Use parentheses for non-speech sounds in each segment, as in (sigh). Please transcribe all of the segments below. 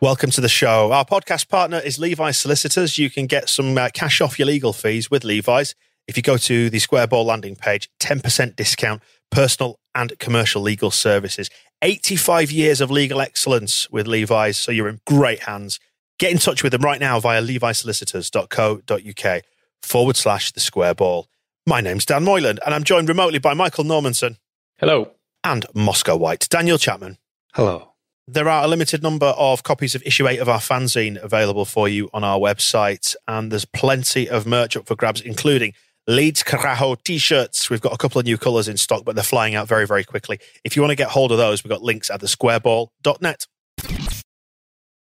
Welcome to the show. Our podcast partner is Levi's Solicitors. You can get some uh, cash off your legal fees with Levi's. If you go to the Square Ball landing page, 10% discount, personal and commercial legal services. 85 years of legal excellence with Levi's, so you're in great hands. Get in touch with them right now via levisolicitors.co.uk forward slash the square ball. My name's Dan Moyland, and I'm joined remotely by Michael Normanson. Hello. And Moscow White. Daniel Chapman. Hello. There are a limited number of copies of issue 8 of our fanzine available for you on our website, and there's plenty of merch up for grabs, including Leeds Carajo t shirts. We've got a couple of new colours in stock, but they're flying out very, very quickly. If you want to get hold of those, we've got links at thesquareball.net.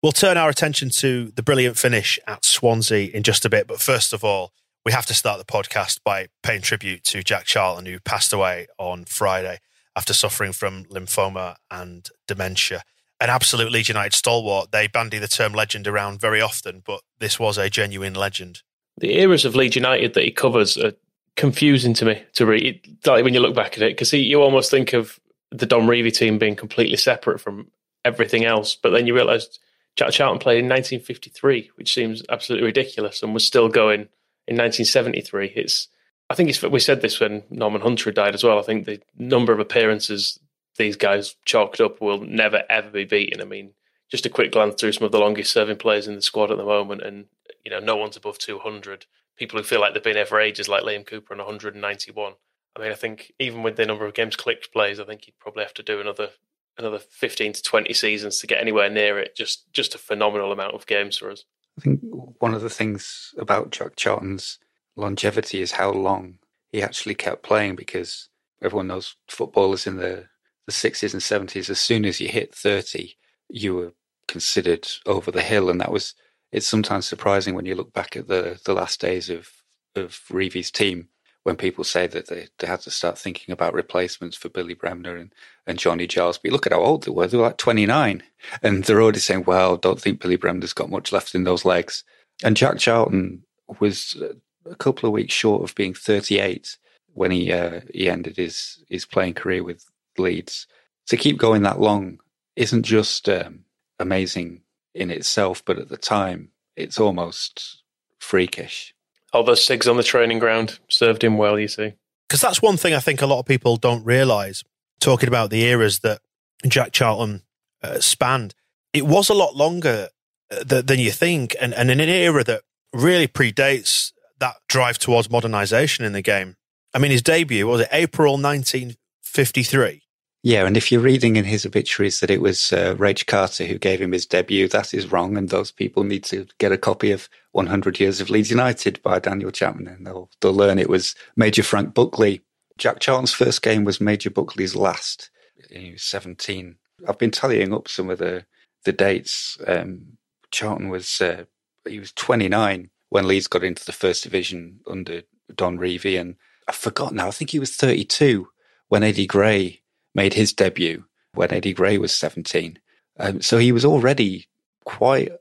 We'll turn our attention to the brilliant finish at Swansea in just a bit, but first of all, we have to start the podcast by paying tribute to Jack Charlton, who passed away on Friday after suffering from lymphoma and dementia an absolute Leeds United stalwart. They bandy the term legend around very often, but this was a genuine legend. The eras of Leeds United that he covers are confusing to me to read. Like when you look back at it, because you almost think of the Don Revie team being completely separate from everything else, but then you realise Jack Charlton played in 1953, which seems absolutely ridiculous, and was still going in 1973. It's I think we said this when Norman Hunter died as well. I think the number of appearances these guys chalked up will never ever be beaten. I mean, just a quick glance through some of the longest serving players in the squad at the moment, and you know, no one's above 200. People who feel like they've been there for ages, like Liam Cooper and 191. I mean, I think even with the number of games clicked plays, I think he'd probably have to do another another 15 to 20 seasons to get anywhere near it. Just just a phenomenal amount of games for us. I think one of the things about Jack Charlton's longevity is how long he actually kept playing because everyone knows footballers in the the 60s and 70s, as soon as you hit 30, you were considered over the hill. And that was, it's sometimes surprising when you look back at the, the last days of, of Revie's team, when people say that they, they had to start thinking about replacements for Billy Bremner and, and Johnny Giles. But look at how old they were. They were like 29. And they're already saying, well, don't think Billy Bremner's got much left in those legs. And Jack Charlton was a couple of weeks short of being 38 when he uh, he ended his his playing career with Leeds. To keep going that long isn't just um, amazing in itself, but at the time, it's almost freakish. All those SIGs on the training ground served him well, you see. Because that's one thing I think a lot of people don't realise, talking about the eras that Jack Charlton uh, spanned. It was a lot longer uh, th- than you think, and, and in an era that really predates that drive towards modernisation in the game. I mean, his debut was it April 1953? Yeah, and if you're reading in his obituaries that it was uh, Raich Carter who gave him his debut, that is wrong, and those people need to get a copy of 100 Years of Leeds United by Daniel Chapman, and they'll they'll learn it was Major Frank Buckley. Jack Charlton's first game was Major Buckley's last. He was 17. I've been tallying up some of the the dates. Um, Charlton was uh, he was 29 when Leeds got into the first division under Don Revie, and I forgot now. I think he was 32 when Eddie Gray made his debut when Eddie Gray was 17. Um, so he was already quite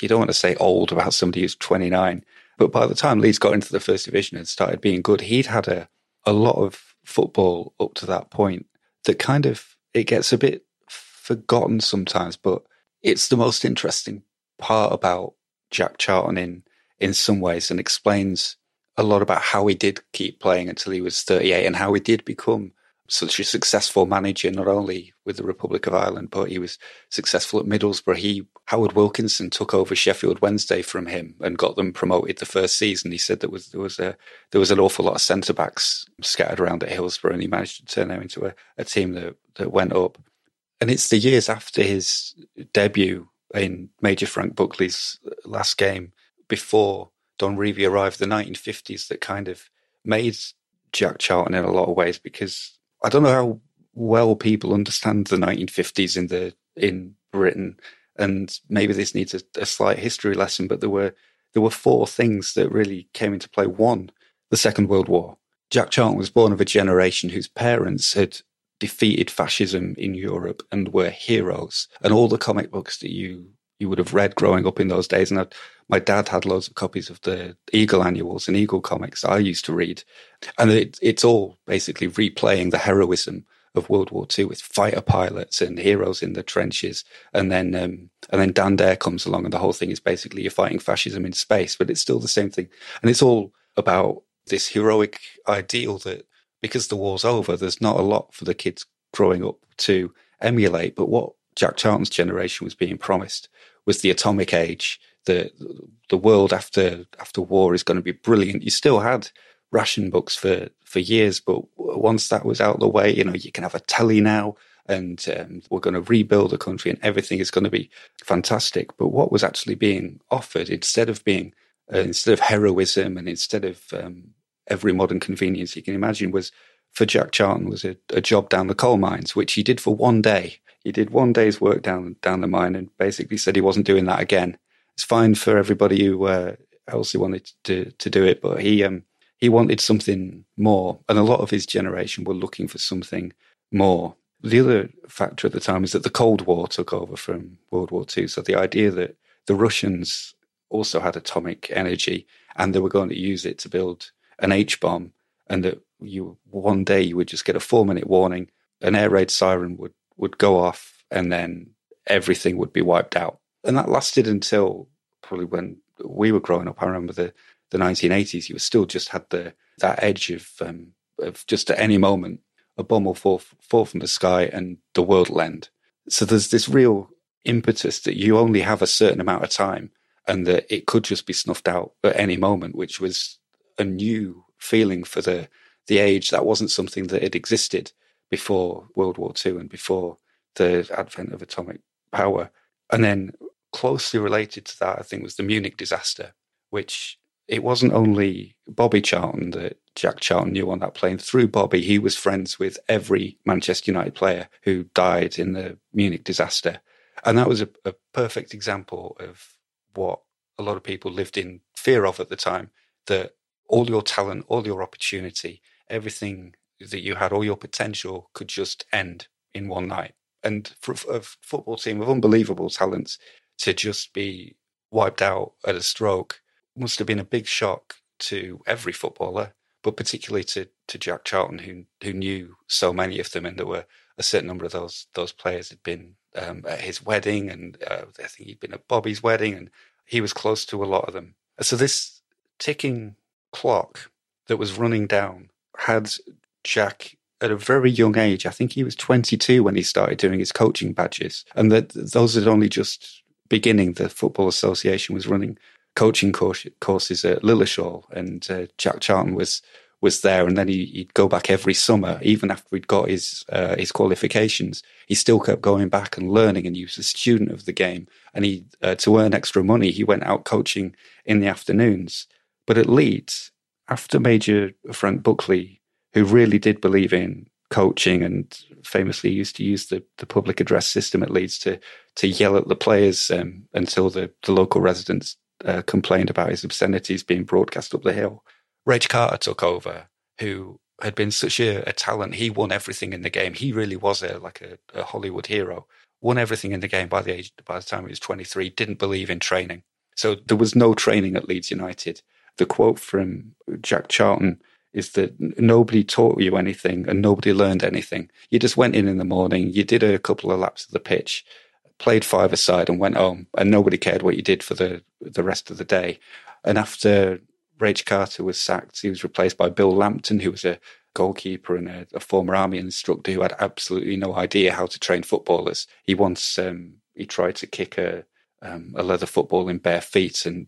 you don't want to say old about somebody who's 29, but by the time Leeds got into the first division and started being good, he'd had a, a lot of football up to that point that kind of, it gets a bit forgotten sometimes, but it's the most interesting part about Jack Charlton in, in some ways and explains a lot about how he did keep playing until he was 38 and how he did become such a successful manager, not only with the Republic of Ireland, but he was successful at Middlesbrough. He Howard Wilkinson took over Sheffield Wednesday from him and got them promoted the first season. He said there was there was a there was an awful lot of centre backs scattered around at Hillsborough, and he managed to turn them into a, a team that that went up. And it's the years after his debut in Major Frank Buckley's last game before Don Revie arrived, the 1950s, that kind of made Jack Charlton in a lot of ways because I don't know how well people understand the 1950s in the in Britain, and maybe this needs a, a slight history lesson. But there were there were four things that really came into play. One, the Second World War. Jack Charlton was born of a generation whose parents had defeated fascism in Europe and were heroes. And all the comic books that you you would have read growing up in those days, and I'd, my dad had loads of copies of the Eagle annuals and Eagle comics I used to read. And it, it's all basically replaying the heroism of World War II with fighter pilots and heroes in the trenches. And then, um, and then Dan Dare comes along and the whole thing is basically you're fighting fascism in space, but it's still the same thing. And it's all about this heroic ideal that because the war's over, there's not a lot for the kids growing up to emulate. But what Jack Charlton's generation was being promised was the atomic age the the world after after war is going to be brilliant. You still had ration books for for years, but once that was out of the way, you know, you can have a telly now, and um, we're going to rebuild the country, and everything is going to be fantastic. But what was actually being offered instead of being uh, instead of heroism and instead of um, every modern convenience you can imagine was for Jack Charlton was a, a job down the coal mines, which he did for one day. He did one day's work down down the mine and basically said he wasn't doing that again. It's fine for everybody who uh, else who wanted to to do it, but he um he wanted something more, and a lot of his generation were looking for something more. The other factor at the time is that the Cold War took over from World War II, so the idea that the Russians also had atomic energy and they were going to use it to build an H bomb, and that you one day you would just get a four minute warning, an air raid siren would would go off, and then everything would be wiped out and that lasted until probably when we were growing up. I remember the the 1980s. You still just had the that edge of um, of just at any moment a bomb will fall fall from the sky and the world will end. So there's this real impetus that you only have a certain amount of time and that it could just be snuffed out at any moment, which was a new feeling for the the age. That wasn't something that had existed before World War II and before the advent of atomic power. And then closely related to that, I think, was the Munich disaster, which it wasn't only Bobby Charlton that Jack Charlton knew on that plane. Through Bobby, he was friends with every Manchester United player who died in the Munich disaster. And that was a, a perfect example of what a lot of people lived in fear of at the time that all your talent, all your opportunity, everything that you had, all your potential could just end in one night. And for a football team of unbelievable talents, to just be wiped out at a stroke must have been a big shock to every footballer, but particularly to, to Jack Charlton, who who knew so many of them, and there were a certain number of those those players had been um, at his wedding, and uh, I think he'd been at Bobby's wedding, and he was close to a lot of them. So this ticking clock that was running down had Jack at a very young age. I think he was 22 when he started doing his coaching badges, and that those had only just beginning, the Football Association was running coaching course, courses at Lilleshall, and uh, Jack Charlton was was there, and then he, would go back every summer, even after he'd got his uh, his qualifications. He still kept going back and learning, and he was a student of the game. And he uh, to earn extra money, he went out coaching in the afternoons. But at Leeds, after Major Frank Buckley, who really did believe in coaching and famously used to use the, the public address system at Leeds to to yell at the players um, until the, the local residents uh, complained about his obscenities being broadcast up the hill. Raich Carter took over, who had been such a, a talent. He won everything in the game. He really was a like a, a Hollywood hero. won everything in the game by the age by the time he was 23, didn't believe in training. So there was no training at Leeds United. The quote from Jack Charlton is that nobody taught you anything and nobody learned anything. You just went in in the morning, you did a couple of laps of the pitch, played five aside and went home and nobody cared what you did for the the rest of the day. And after Raich Carter was sacked, he was replaced by Bill Lambton, who was a goalkeeper and a, a former army instructor who had absolutely no idea how to train footballers. He once um, he tried to kick a um, a leather football in bare feet and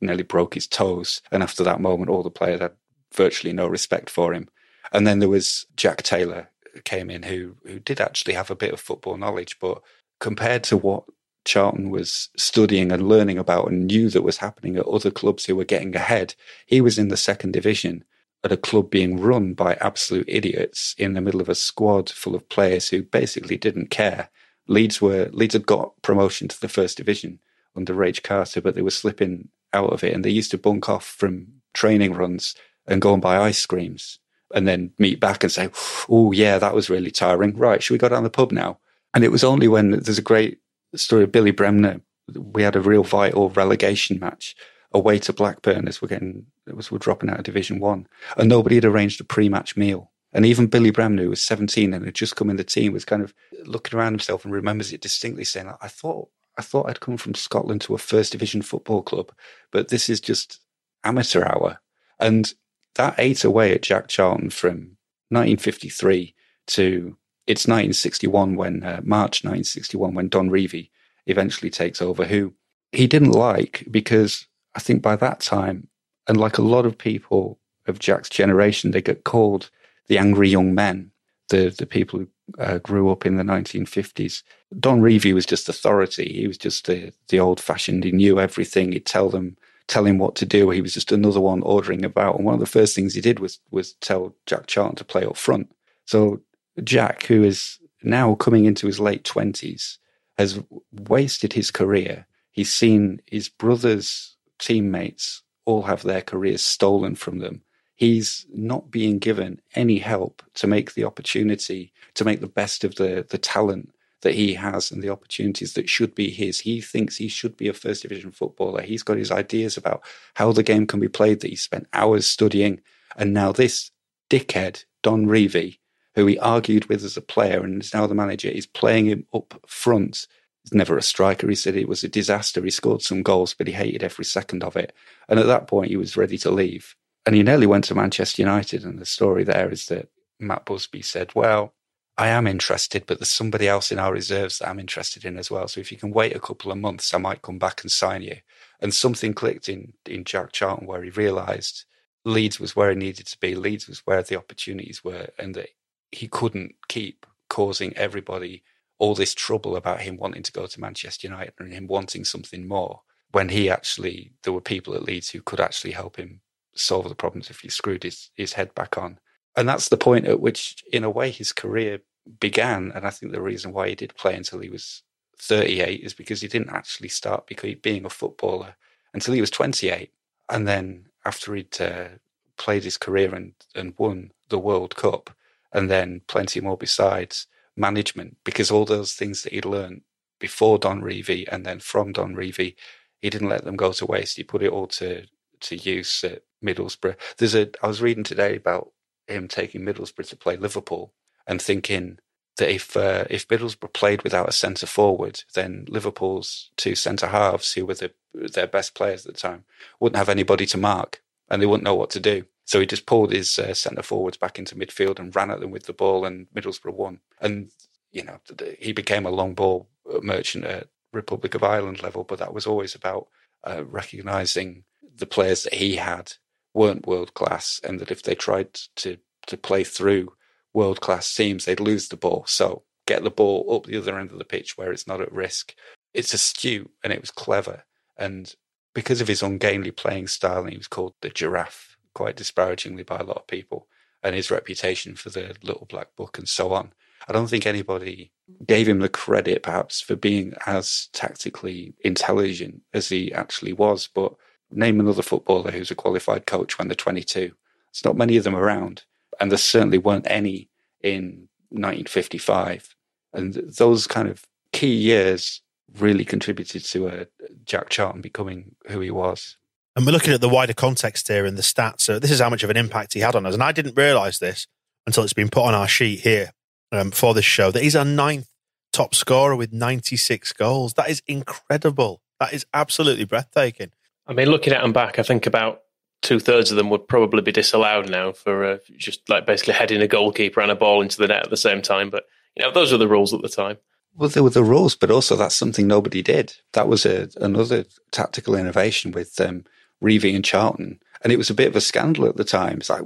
nearly broke his toes. And after that moment, all the players had virtually no respect for him. And then there was Jack Taylor came in who who did actually have a bit of football knowledge, but compared to what Charlton was studying and learning about and knew that was happening at other clubs who were getting ahead, he was in the second division at a club being run by absolute idiots in the middle of a squad full of players who basically didn't care. Leeds were Leeds had got promotion to the first division under Raich Carter, but they were slipping out of it, and they used to bunk off from training runs and go and buy ice creams, and then meet back and say, "Oh yeah, that was really tiring. Right, should we go down the pub now?" And it was only when there's a great story of Billy Bremner. We had a real vital relegation match away to Blackburn as we're getting as we're dropping out of Division One, and nobody had arranged a pre-match meal. And even Billy Bremner, who was 17 and had just come in the team, was kind of looking around himself and remembers it distinctly, saying, "I thought I thought I'd come from Scotland to a first division football club, but this is just amateur hour." And that ate away at Jack Charlton from 1953 to it's 1961 when uh, March 1961 when Don Revie eventually takes over, who he didn't like because I think by that time, and like a lot of people of Jack's generation, they get called the angry young men, the the people who uh, grew up in the 1950s. Don Revie was just authority. He was just the the old fashioned. He knew everything. He'd tell them, tell him what to do. He was just another one ordering about. And one of the first things he did was was tell Jack Charlton to play up front. So Jack, who is now coming into his late twenties, has wasted his career. He's seen his brother's teammates all have their careers stolen from them. He's not being given any help to make the opportunity, to make the best of the, the talent that he has and the opportunities that should be his. He thinks he should be a first division footballer. He's got his ideas about how the game can be played that he spent hours studying. And now this dickhead, Don Revie, who he argued with as a player and is now the manager, is playing him up front He's never a striker. He said it was a disaster. He scored some goals, but he hated every second of it. And at that point, he was ready to leave. And he nearly went to Manchester United. And the story there is that Matt Busby said, Well, I am interested, but there's somebody else in our reserves that I'm interested in as well. So if you can wait a couple of months, I might come back and sign you. And something clicked in, in Jack Charlton where he realised Leeds was where he needed to be. Leeds was where the opportunities were, and that he couldn't keep causing everybody all this trouble about him wanting to go to Manchester United and him wanting something more when he actually there were people at Leeds who could actually help him solve the problems if he screwed his, his head back on. And that's the point at which, in a way, his career began. And I think the reason why he did play until he was 38 is because he didn't actually start being a footballer until he was 28. And then after he'd uh, played his career and, and won the World Cup, and then plenty more besides, management because all those things that he'd learned before Don Revie and then from Don Revie, he didn't let them go to waste. He put it all to to use at Middlesbrough. There's a I was reading today about him taking Middlesbrough to play Liverpool and thinking that if uh, if Middlesbrough played without a centre forward, then Liverpool's two centre halves, who were the, their best players at the time, wouldn't have anybody to mark and they wouldn't know what to do. So he just pulled his uh, centre forwards back into midfield and ran at them with the ball, and Middlesbrough won. And you know, he became a long ball merchant at Republic of Ireland level, but that was always about uh, recognising the players that he had weren't world class, and that if they tried to to play through world class teams, they'd lose the ball. So get the ball up the other end of the pitch where it's not at risk. It's astute and it was clever, and because of his ungainly playing style, he was called the giraffe quite disparagingly by a lot of people and his reputation for the Little Black Book and so on. I don't think anybody gave him the credit, perhaps, for being as tactically intelligent as he actually was. But name another footballer who's a qualified coach when they're 22. There's not many of them around. And there certainly weren't any in 1955. And those kind of key years really contributed to uh, Jack Charlton becoming who he was. And we're looking at the wider context here and the stats. So this is how much of an impact he had on us. And I didn't realise this until it's been put on our sheet here um, for this show that he's our ninth top scorer with 96 goals. That is incredible. That is absolutely breathtaking. I mean, looking at him back, I think about two thirds of them would probably be disallowed now for uh, just like basically heading a goalkeeper and a ball into the net at the same time. But you know, those were the rules at the time. Well, there were the rules, but also that's something nobody did. That was a, another tactical innovation with um, and Charlton, and it was a bit of a scandal at the time. It's like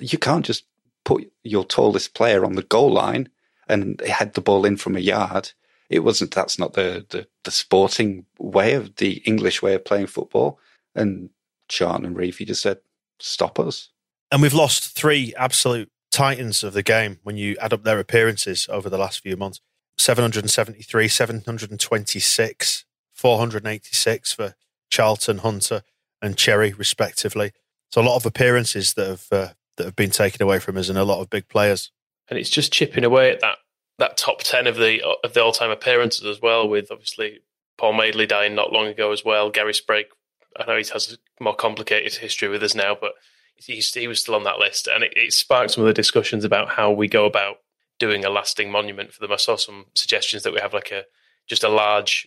you can't just put your tallest player on the goal line and head the ball in from a yard. It wasn't. That's not the the, the sporting way of the English way of playing football. And Charlton and Revie just said, "Stop us." And we've lost three absolute titans of the game when you add up their appearances over the last few months. 773, 726, 486 for Charlton, Hunter, and Cherry, respectively. So a lot of appearances that have uh, that have been taken away from us, and a lot of big players. And it's just chipping away at that that top ten of the of the all time appearances as well. With obviously Paul Madeley dying not long ago as well. Gary Sprake, I know he has a more complicated history with us now, but he was still on that list, and it, it sparked some of the discussions about how we go about doing a lasting monument for them. I saw some suggestions that we have like a just a large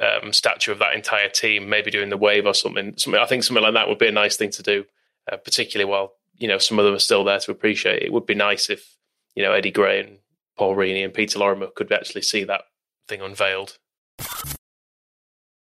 um, statue of that entire team, maybe doing the wave or something. something. I think something like that would be a nice thing to do, uh, particularly while you know some of them are still there to appreciate. It. it would be nice if you know Eddie Gray and Paul Reaney and Peter Lorimer could actually see that thing unveiled.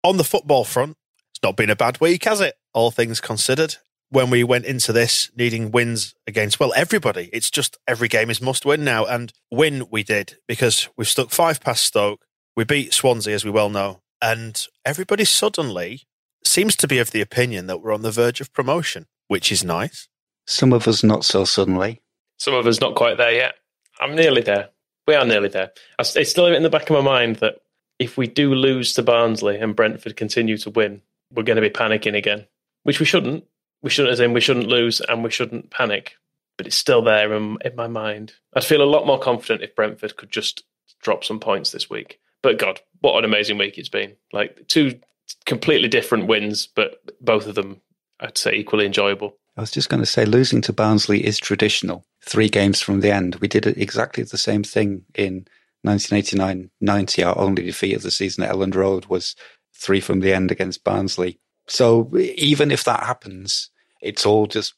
On the football front, it's not been a bad week, has it? All things considered. When we went into this needing wins against, well, everybody, it's just every game is must win now. And win we did because we've stuck five past Stoke. We beat Swansea, as we well know. And everybody suddenly seems to be of the opinion that we're on the verge of promotion, which is nice. Some of us not so suddenly. Some of us not quite there yet. I'm nearly there. We are nearly there. It's still in the back of my mind that if we do lose to Barnsley and Brentford continue to win, we're going to be panicking again, which we shouldn't. We shouldn't, as in we shouldn't lose and we shouldn't panic. But it's still there in, in my mind. I'd feel a lot more confident if Brentford could just drop some points this week. But God, what an amazing week it's been! Like two completely different wins, but both of them, I'd say, equally enjoyable. I was just going to say, losing to Barnsley is traditional. Three games from the end. We did exactly the same thing in 1989-90. Our only defeat of the season at Elland Road was three from the end against Barnsley. So even if that happens, it's all just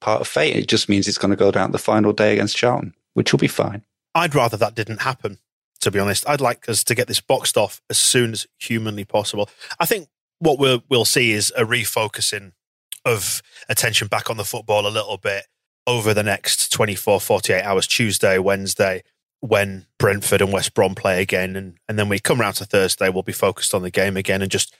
part of fate. It just means it's going to go down the final day against Charlton, which will be fine. I'd rather that didn't happen, to be honest. I'd like us to get this boxed off as soon as humanly possible. I think what we'll, we'll see is a refocusing of attention back on the football a little bit over the next 24, 48 hours, Tuesday, Wednesday, when Brentford and West Brom play again. And, and then we come around to Thursday, we'll be focused on the game again and just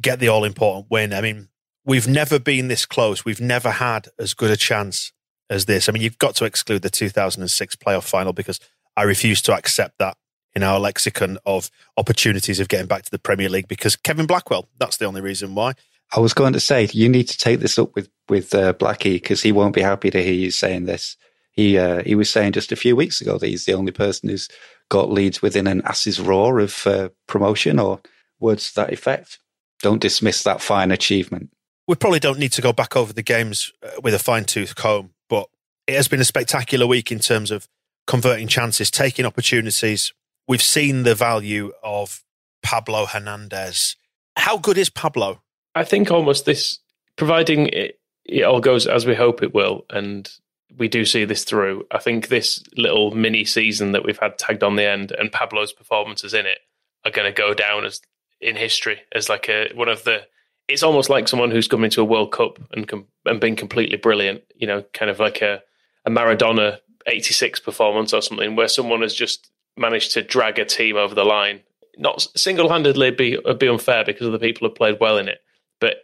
get the all important win. I mean, we've never been this close. We've never had as good a chance as this. I mean, you've got to exclude the 2006 playoff final because I refuse to accept that in our lexicon of opportunities of getting back to the Premier League because Kevin Blackwell, that's the only reason why. I was going to say you need to take this up with with uh, Blackie because he won't be happy to hear you saying this. He uh, he was saying just a few weeks ago that he's the only person who's got Leeds within an ass's roar of uh, promotion or words to that effect. Don't dismiss that fine achievement. We probably don't need to go back over the games uh, with a fine tooth comb, but it has been a spectacular week in terms of converting chances, taking opportunities. We've seen the value of Pablo Hernandez. How good is Pablo? I think almost this, providing it, it all goes as we hope it will, and we do see this through. I think this little mini season that we've had tagged on the end and Pablo's performances in it are going to go down as in history as like a one of the. It's almost like someone who's come into a World Cup and com, and been completely brilliant. You know, kind of like a a Maradona '86 performance or something, where someone has just managed to drag a team over the line. Not single handedly be be unfair because other people have played well in it, but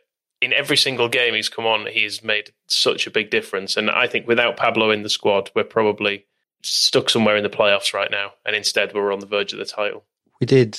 in every single game he's come on, he's made such a big difference. And I think without Pablo in the squad, we're probably stuck somewhere in the playoffs right now. And instead, we're on the verge of the title. We did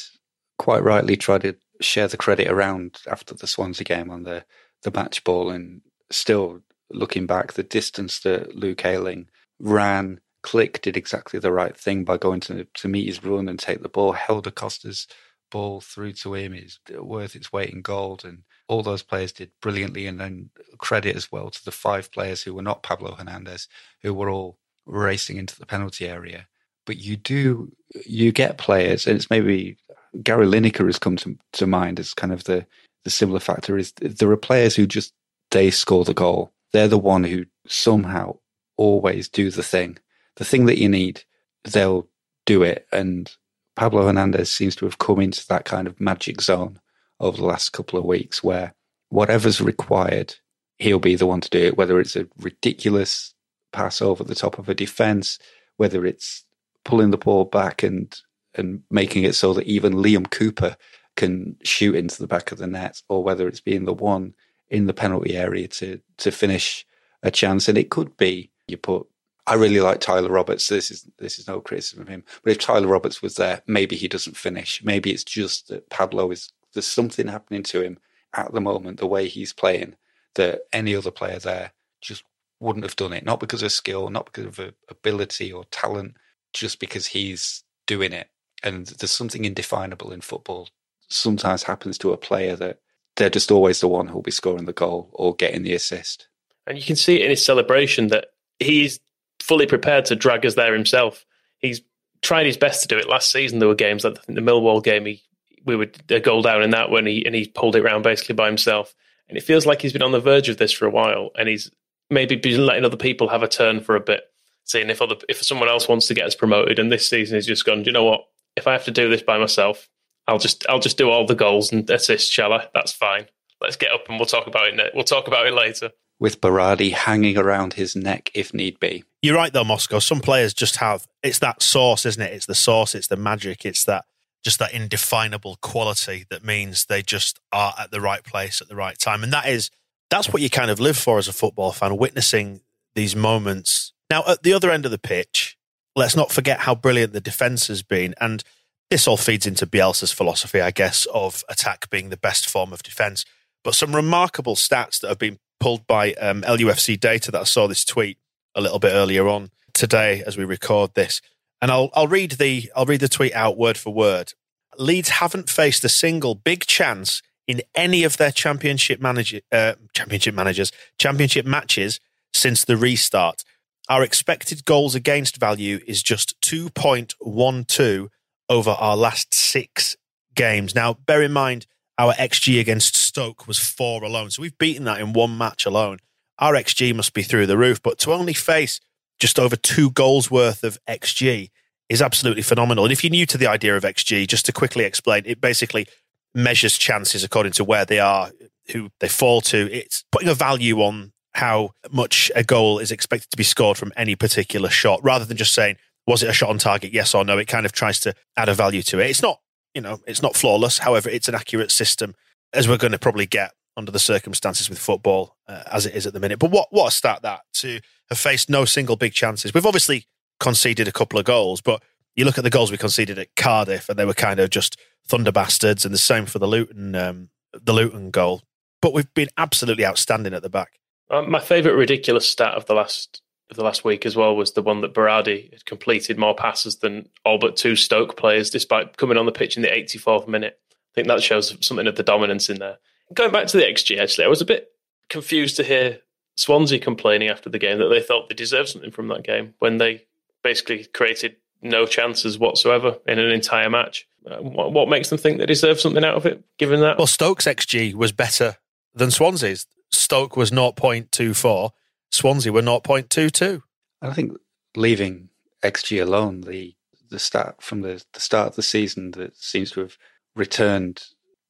quite rightly try to share the credit around after the Swansea game on the, the match ball. And still looking back, the distance that Luke Ayling ran, Klich did exactly the right thing by going to, to meet his run and take the ball, Helder Costa's ball through to him is worth its weight in gold. And all those players did brilliantly. And then credit as well to the five players who were not Pablo Hernandez, who were all racing into the penalty area. But you do, you get players, and it's maybe Gary Lineker has come to, to mind as kind of the, the similar factor is there are players who just, they score the goal. They're the one who somehow always do the thing. The thing that you need, they'll do it. And Pablo Hernandez seems to have come into that kind of magic zone over the last couple of weeks where whatever's required, he'll be the one to do it, whether it's a ridiculous pass over the top of a defense, whether it's pulling the ball back and and making it so that even Liam Cooper can shoot into the back of the net, or whether it's being the one in the penalty area to to finish a chance. And it could be you put I really like Tyler Roberts. This is this is no criticism of him, but if Tyler Roberts was there, maybe he doesn't finish. Maybe it's just that Pablo is there's something happening to him at the moment, the way he's playing, that any other player there just wouldn't have done it. Not because of skill, not because of ability or talent, just because he's doing it. And there's something indefinable in football. Sometimes happens to a player that they're just always the one who'll be scoring the goal or getting the assist. And you can see it in his celebration that he's fully prepared to drag us there himself. He's tried his best to do it. Last season there were games like the Millwall game. He we were a goal down in that one, he and he pulled it around basically by himself. And it feels like he's been on the verge of this for a while, and he's maybe been letting other people have a turn for a bit, seeing if other if someone else wants to get us promoted. And this season he's just gone. Do you know what? If I have to do this by myself, I'll just I'll just do all the goals and assists, shall I? That's fine. Let's get up and we'll talk about it. We'll talk about it later with Berardi hanging around his neck if need be. You're right though, Moscow. Some players just have it's that sauce, isn't it? It's the sauce, it's the magic, it's that just that indefinable quality that means they just are at the right place at the right time. And that is that's what you kind of live for as a football fan, witnessing these moments. Now at the other end of the pitch, let's not forget how brilliant the defence has been. And this all feeds into Bielsa's philosophy, I guess, of attack being the best form of defence. But some remarkable stats that have been pulled by um, LUFC data that I saw this tweet a little bit earlier on today as we record this. And I'll I'll read the I'll read the tweet out word for word. Leeds haven't faced a single big chance in any of their championship manager uh, championship managers championship matches since the restart. Our expected goals against value is just 2.12 over our last 6 games. Now bear in mind our XG against Stoke was four alone. So we've beaten that in one match alone. Our XG must be through the roof, but to only face just over two goals worth of XG is absolutely phenomenal. And if you're new to the idea of XG, just to quickly explain, it basically measures chances according to where they are, who they fall to. It's putting a value on how much a goal is expected to be scored from any particular shot, rather than just saying, was it a shot on target? Yes or no. It kind of tries to add a value to it. It's not you know, it's not flawless. However, it's an accurate system, as we're going to probably get under the circumstances with football uh, as it is at the minute. But what what a start that to have faced no single big chances. We've obviously conceded a couple of goals, but you look at the goals we conceded at Cardiff, and they were kind of just thunder bastards, and the same for the Luton um, the Luton goal. But we've been absolutely outstanding at the back. Um, my favourite ridiculous stat of the last of the last week as well was the one that Berardi had completed more passes than all but two Stoke players, despite coming on the pitch in the 84th minute. I think that shows something of the dominance in there. Going back to the XG, actually, I was a bit confused to hear Swansea complaining after the game that they thought they deserved something from that game when they basically created no chances whatsoever in an entire match. Uh, what, what, makes them think they deserve something out of it, given that? Well, Stoke's XG was better than Swansea's. Stoke was 0.24 Swansea were 0.22. I think leaving XG alone, the the start from the, the start of the season that seems to have returned,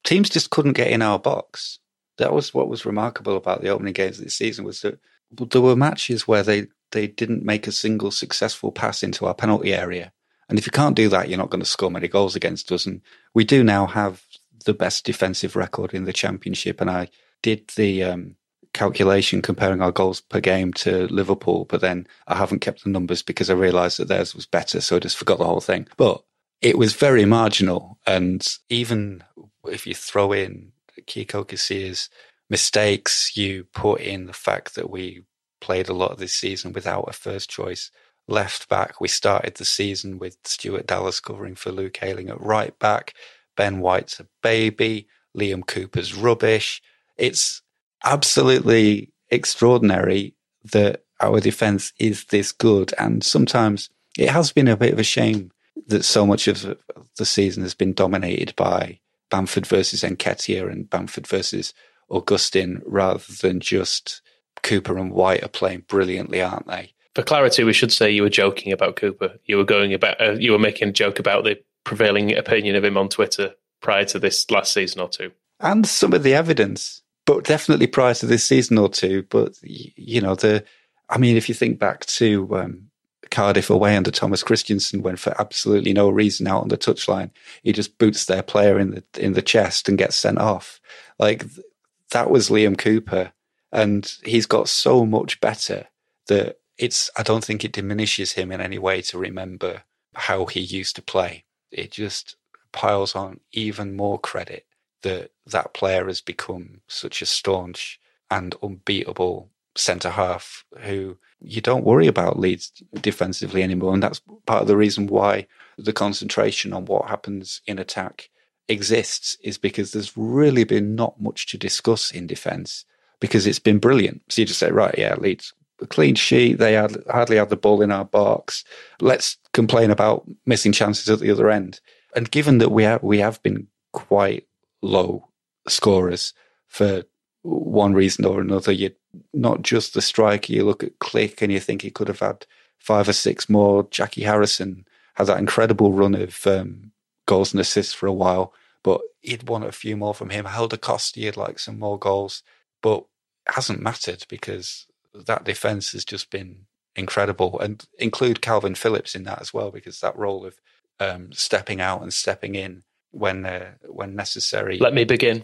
teams just couldn't get in our box. That was what was remarkable about the opening games of this season was that there were matches where they, they didn't make a single successful pass into our penalty area. And if you can't do that, you're not going to score many goals against us. And we do now have the best defensive record in the championship. And I did the um, calculation comparing our goals per game to Liverpool, but then I haven't kept the numbers because I realised that theirs was better, so I just forgot the whole thing. But it was very marginal, and even if you throw in Kiko Casilla's mistakes, you put in the fact that we played a lot of this season without a first choice left back. We started the season with Stuart Dallas covering for Luke Ayling at right back. Ben White's a baby. Liam Cooper's rubbish. It's absolutely extraordinary that our defense is this good. And sometimes it has been a bit of a shame that so much of the season has been dominated by Bamford versus Nketiah and Bamford versus Augustin rather than just Cooper and White are playing brilliantly, aren't they? For clarity, we should say you were joking about Cooper. You were going about, uh, you were making a joke about the prevailing opinion of him on Twitter prior to this last season or two. And some of the evidence, but definitely prior to this season or two. But, you know, the, I mean, if you think back to um, Cardiff away under Thomas Christiansen, when for absolutely no reason out on the touchline, he just boots their player in the in the chest and gets sent off. Like that was Liam Cooper, and he's got so much better that it's. I don't think it diminishes him in any way to remember how he used to play. It just piles on even more credit that that player has become such a staunch and unbeatable centre half who you don't worry about Leeds defensively anymore. And that's part of the reason why the concentration on what happens in attack exists is because there's really been not much to discuss in defence because it's been brilliant. So you just say, right, yeah, Leeds, a clean sheet. They had, hardly had the ball in our box. Let's complain about missing chances at the other end. And given that we have, we have been quite low scorers for one reason or another. You not just the striker. You look at Klich and you think he could have had five or six more. Jackie Harrison had that incredible run of um, goals and assists for a while, but he'd want a few more from him. Helder Costa, he'd like some more goals, but hasn't mattered because that defense has just been incredible. And include Kalvin Phillips in that as well, because that role of um, stepping out and stepping in when uh, when necessary. Let me begin.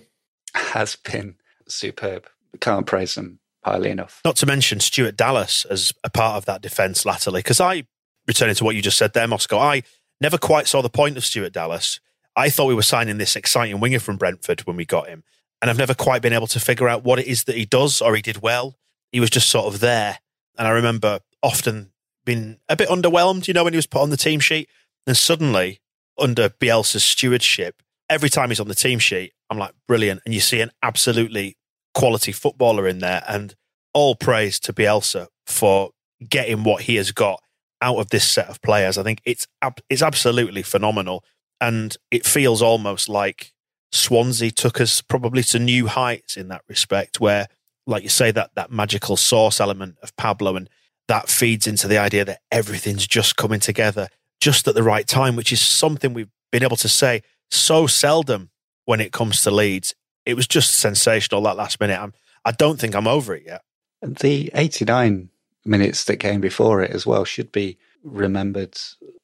Has been superb. Can't praise them highly enough. Not to mention Stuart Dallas as a part of that defence latterly, because I, returning to what you just said there, Moscow, I never quite saw the point of Stuart Dallas. I thought we were signing this exciting winger from Brentford when we got him. And I've never quite been able to figure out what it is that he does or he did well. He was just sort of there. And I remember often being a bit underwhelmed, you know, when he was put on the team sheet. And suddenly, under Bielsa's stewardship, every time he's on the team sheet, I'm like, brilliant. And you see an absolutely quality footballer in there. And all praise to Bielsa for getting what he has got out of this set of players. I think it's it's absolutely phenomenal, and it feels almost like Swansea took us probably to new heights in that respect. Where, like you say, that that magical source element of Pablo, and that feeds into the idea that everything's just coming together just at the right time, which is something we've been able to say so seldom when it comes to Leeds. It was just sensational that last minute. I'm, I don't think I'm over it yet. The 89 minutes that came before it as well should be remembered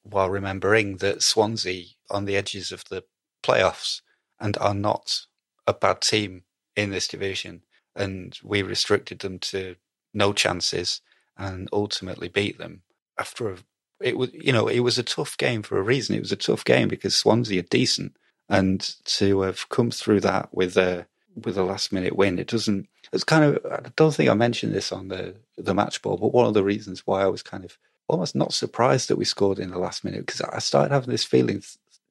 while remembering that Swansea on the edges of the playoffs and are not a bad team in this division. And we restricted them to no chances and ultimately beat them after a, it was, you know, it was a tough game for a reason. It was a tough game because Swansea are decent and to have come through that with a with a last minute win, it doesn't. It's kind of. I don't think I mentioned this on the the match ball, but one of the reasons why I was kind of almost not surprised that we scored in the last minute because I started having this feeling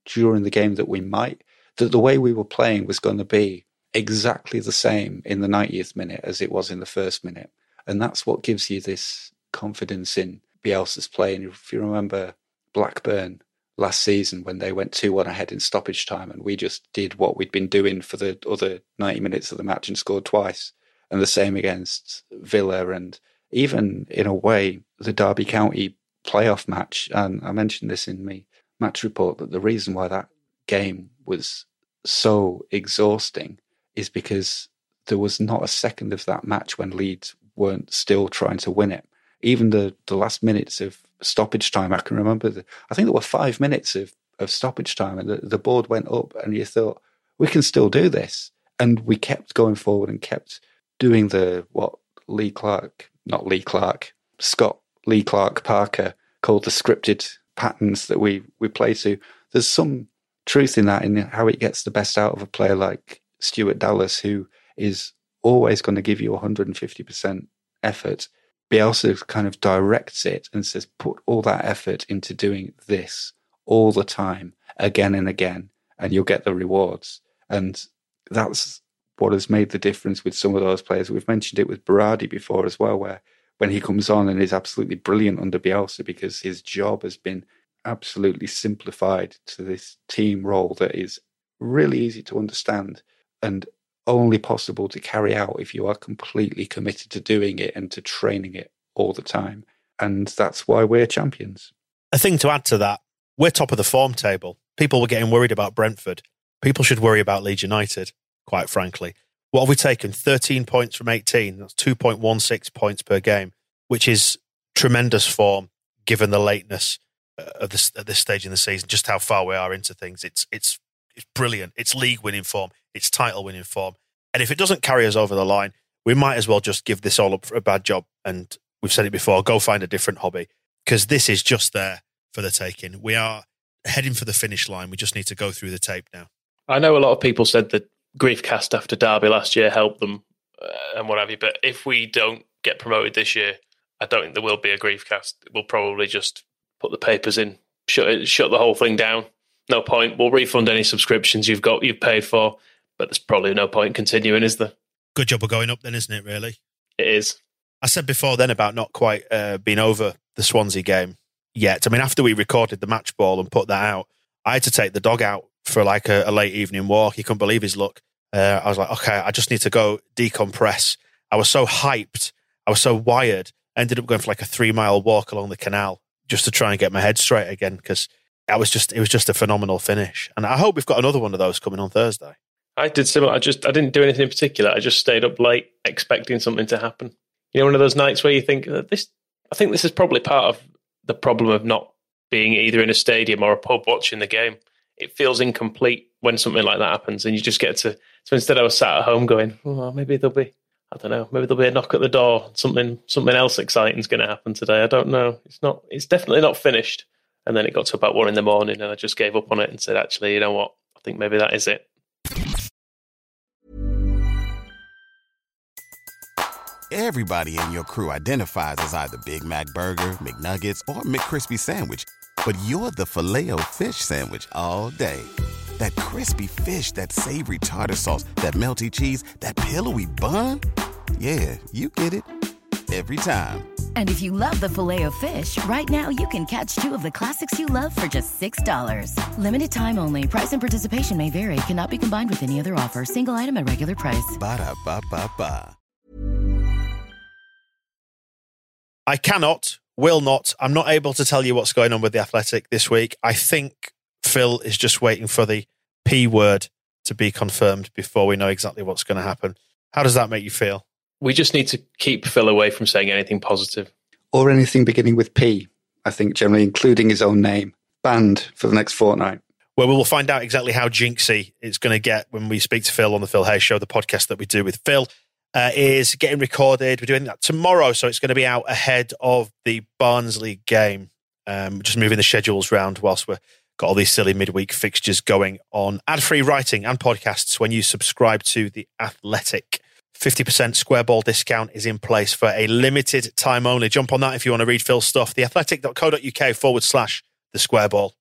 during the game that we might that the way we were playing was going to be exactly the same in the 90th minute as it was in the first minute, and that's what gives you this confidence in Bielsa's play. And if you remember Blackburn last season when they went 2 1 ahead in stoppage time and we just did what we'd been doing for the other 90 minutes of the match and scored twice. And the same against Villa and even in a way the Derby County playoff match. And I mentioned this in my match report that the reason why that game was so exhausting is because there was not a second of that match when Leeds weren't still trying to win it. Even the, the last minutes of stoppage time. I can remember, the, I think there were five minutes of, of stoppage time, and the, the board went up, and you thought, we can still do this. And we kept going forward and kept doing the what Lee Clark, not Lee Clark, Scott Lee Clark Parker called the scripted patterns that we, we play to. There's some truth in that, in how it gets the best out of a player like Stuart Dallas, who is always going to give you 150% effort Bielsa kind of directs it and says, put all that effort into doing this all the time, again and again. and you'll get the rewards. And that's what has made the difference with some of those players. We've mentioned it with Berardi before as well, where when he comes on and is absolutely brilliant under Bielsa because his job has been absolutely simplified to this team role that is really easy to understand and only possible to carry out if you are completely committed to doing it and to training it all the time. And that's why we're champions. A thing to add to that, we're top of the form table. People were getting worried about Brentford. People should worry about Leeds United, quite frankly. What have we taken? 13 points from 18. That's 2.16 points per game, which is tremendous form given the lateness of this at this stage in the season, just how far we are into things. It's it's it's brilliant. It's league winning form. It's title winning form. And if it doesn't carry us over the line, we might as well just give this all up for a bad job. And we've said it before: go find a different hobby because this is just there for the taking. We are heading for the finish line. We just need to go through the tape now. I know a lot of people said that Griefcast after Derby last year helped them uh, and what have you, but if we don't get promoted this year, I don't think there will be a Griefcast. We'll probably just put the papers in, shut it, shut the whole thing down. No point. We'll refund any subscriptions you've got, you've paid for, but there's probably no point continuing, is there? Good job of going up, then, isn't it? Really, it is. I said before then about not quite uh, being over the Swansea game yet. I mean, after we recorded the match ball and put that out, I had to take the dog out for like a, a late evening walk. He couldn't believe his luck. Uh, I was like, okay, I just need to go decompress. I was so hyped. I was so wired. I ended up going for like a three mile walk along the canal just to try and get my head straight again because I was just it was just a phenomenal finish. And I hope we've got another one of those coming on Thursday. I did similar. I just I didn't do anything in particular. I just stayed up late expecting something to happen. You know, one of those nights where you think uh, this. I think this is probably part of the problem of not being either in a stadium or a pub watching the game. It feels incomplete when something like that happens, and you just get to. So instead, I was sat at home going, "Oh, maybe there'll be, I don't know, maybe there'll be a knock at the door. Something, something else exciting is going to happen today. I don't know. It's not. It's definitely not finished." And then it got to about one in the morning, and I just gave up on it and said, "Actually, you know what? I think maybe that is it." Everybody in your crew identifies as either Big Mac Burger, McNuggets, or McCrispy Sandwich. But you're the Filet-O-Fish Sandwich all day. That crispy fish, that savory tartar sauce, that melty cheese, that pillowy bun. Yeah, you get it. Every time. And if you love the filet of fish, right now you can catch two of the classics you love for just $6. Limited time only. Price and participation may vary. Cannot be combined with any other offer. Single item at regular price. Ba da ba ba ba. I cannot, will not, I'm not able to tell you what's going on with the Athletic this week. I think Phil is just waiting for the P word to be confirmed before we know exactly what's going to happen. How does that make you feel? We just need to keep Phil away from saying anything positive. Or anything beginning with P, I think, generally, including his own name. Banned for the next fortnight. Well, we will find out exactly how jinxy it's going to get when we speak to Phil on the Phil Hayes Show, the podcast that we do with Phil uh, is getting recorded. We're doing that tomorrow, so it's going to be out ahead of the Barnsley game. Um, just moving the schedules around whilst we've got all these silly midweek fixtures going on. Ad free writing and podcasts when you subscribe to The Athletic. 50% square ball discount is in place for a limited time only. Jump on that if you want to read Phil's stuff. Theathletic.co.uk forward slash the square ball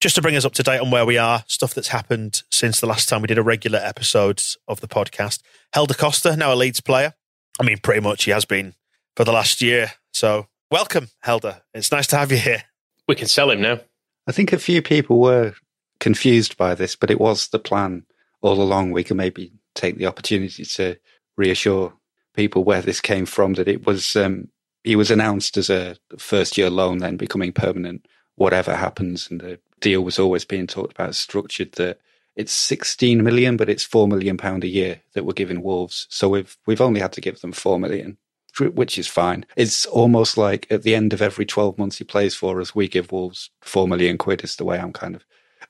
just to bring us up to date on where we are, stuff that's happened since the last time we did a regular episode of the podcast. Helder Costa, now a Leeds player. I mean, pretty much he has been for the last year. So welcome, Helder. It's nice to have you here. We can sell him now. I think a few people were confused by this, but it was the plan all along. We can maybe take the opportunity to reassure people where this came from that it was um, he was announced as a first year loan, then becoming permanent, whatever happens, and the deal was always being talked about structured that it's 16 million, but it's 4 million pound a year that we're giving Wolves. So we've, we've only had to give them 4 million, which is fine. It's almost like at the end of every 12 months he plays for us, we give Wolves 4 million quid is the way I'm kind of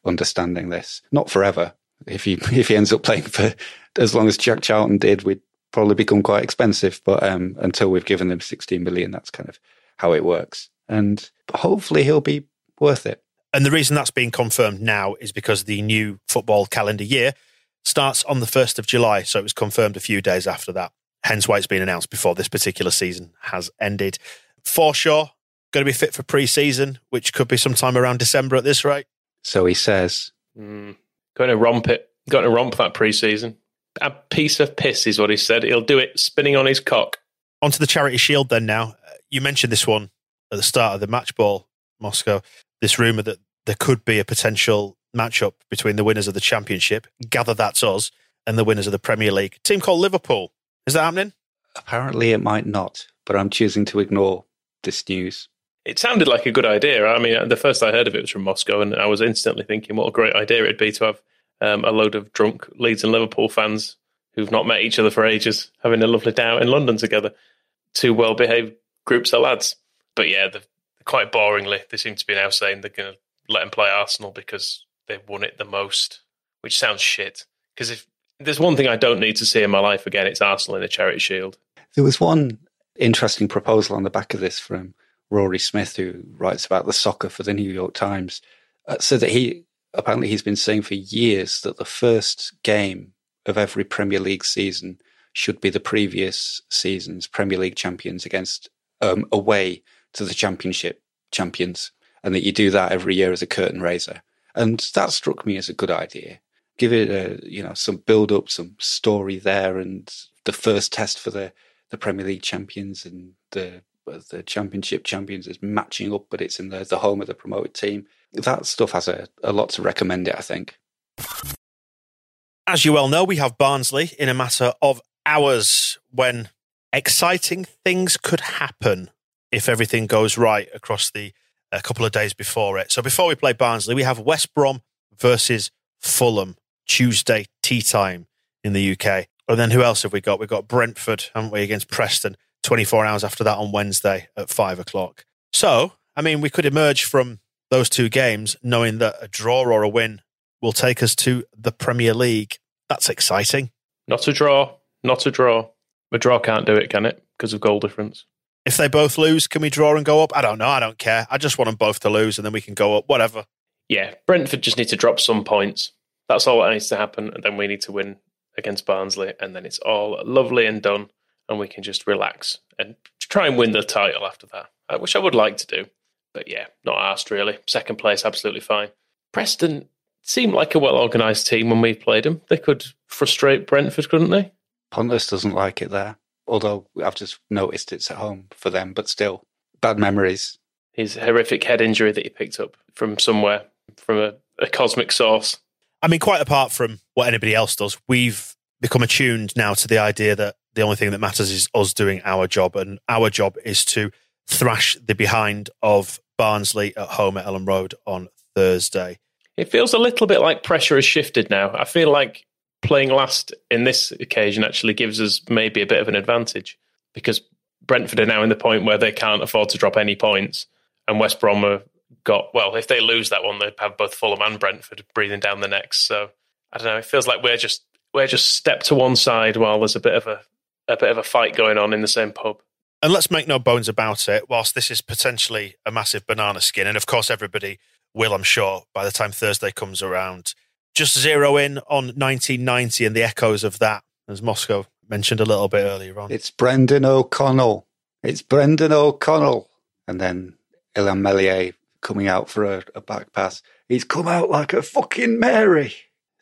understanding this. Not forever. If he, (laughs) if he ends up playing for as long as Jack Charlton did, we'd probably become quite expensive. But, um, until we've given them 16 million, that's kind of how it works. And hopefully he'll be worth it. And the reason that's being confirmed now is because the new football calendar year starts on the 1st of July. So it was confirmed a few days after that. Hence why it's been announced before this particular season has ended. Forshaw, going to be fit for pre season, which could be sometime around December at this rate. So he says. Mm. Going to romp it. Going to romp that pre season. A piece of piss is what he said. He'll do it spinning on his cock. Onto the Charity Shield then now. Uh, You mentioned this one at the start of the match ball, Moscow. This rumour that there could be a potential matchup between the winners of the Championship, gather that's us, and the winners of the Premier League. Team called Liverpool. Is that happening? Apparently, it might not, but I'm choosing to ignore this news. It sounded like a good idea. I mean, the first I heard of it was from Moscow, and I was instantly thinking what a great idea it'd be to have um, a load of drunk Leeds and Liverpool fans who've not met each other for ages having a lovely day out in London together. Two well behaved groups of lads. But yeah, the, quite boringly, they seem to be now saying they're going to let him play Arsenal because they've won it the most, which sounds shit. Because if there's one thing I don't need to see in my life again, it's Arsenal in a Charity Shield. There was one interesting proposal on the back of this from Rory Smith, who writes about the soccer for the New York Times, uh, so that he apparently he's been saying for years that the first game of every Premier League season should be the previous season's Premier League champions against um, away to the Championship champions, and that you do that every year as a curtain raiser. And that struck me as a good idea. Give it a you know some build up, some story there, and the first test for the the Premier League champions and the the Championship champions is matching up, but it's in the the home of the promoted team. That stuff has a, a lot to recommend it. I think. As you well know, we have Barnsley in a matter of hours when exciting things could happen if everything goes right across the a couple of days before it. So before we play Barnsley, we have West Brom versus Fulham Tuesday tea time in the UK. And then who else have we got? We've got Brentford, haven't we, against Preston 24 hours after that on Wednesday at five o'clock. So, I mean, we could emerge from those two games knowing that a draw or a win will take us to the Premier League. That's exciting. Not a draw. Not a draw. A draw can't do it, can it? Because of goal difference. If they both lose, can we draw and go up? I don't know. I don't care. I just want them both to lose and then we can go up. Whatever. Yeah, Brentford just need to drop some points. That's all that needs to happen. And then we need to win against Barnsley. And then it's all lovely and done. And we can just relax and try and win the title after that, uh, which I would like to do. But yeah, not asked really. Second place, absolutely fine. Preston seemed like a well organised team when we played them. They could frustrate Brentford, couldn't they? Pontus doesn't like it there, although I've just noticed it's at home for them, but still, bad memories. His horrific head injury that he picked up from somewhere, from a, a cosmic source. I mean, quite apart from what anybody else does, we've become attuned now to the idea that the only thing that matters is us doing our job, and our job is to thrash the behind of Barnsley at home at Elland Road on Thursday. It feels a little bit like pressure has shifted now. I feel like playing last in this occasion actually gives us maybe a bit of an advantage because Brentford are now in the point where they can't afford to drop any points, and West Brom have got well. If they lose that one, they'd have both Fulham and Brentford breathing down the necks. So I don't know. It feels like we're just we're just step to one side while there's a bit of a a bit of a fight going on in the same pub. And let's make no bones about it, whilst this is potentially a massive banana skin, and of course everybody will, I'm sure, by the time Thursday comes around, just zero in on 1990 and the echoes of that, as Moscow mentioned a little bit earlier on. It's Brendan O'Connell. It's Brendan O'Connell. And then Illan Meslier coming out for a, a back pass. He's come out like a fucking Mary.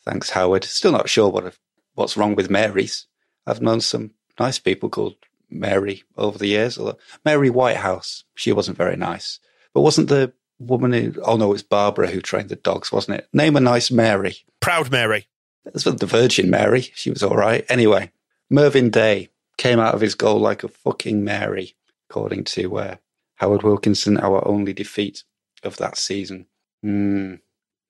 Thanks, Howard. Still not sure what what's wrong with Marys. I've known some nice people called Mary over the years. Mary Whitehouse, she wasn't very nice. But wasn't the woman who, oh no, it's Barbara who trained the dogs, wasn't it? Name a nice Mary. Proud Mary. That's the Virgin Mary. She was all right. Anyway, Mervyn Day came out of his goal like a fucking Mary, according to uh, Howard Wilkinson, our only defeat of that season. Mm.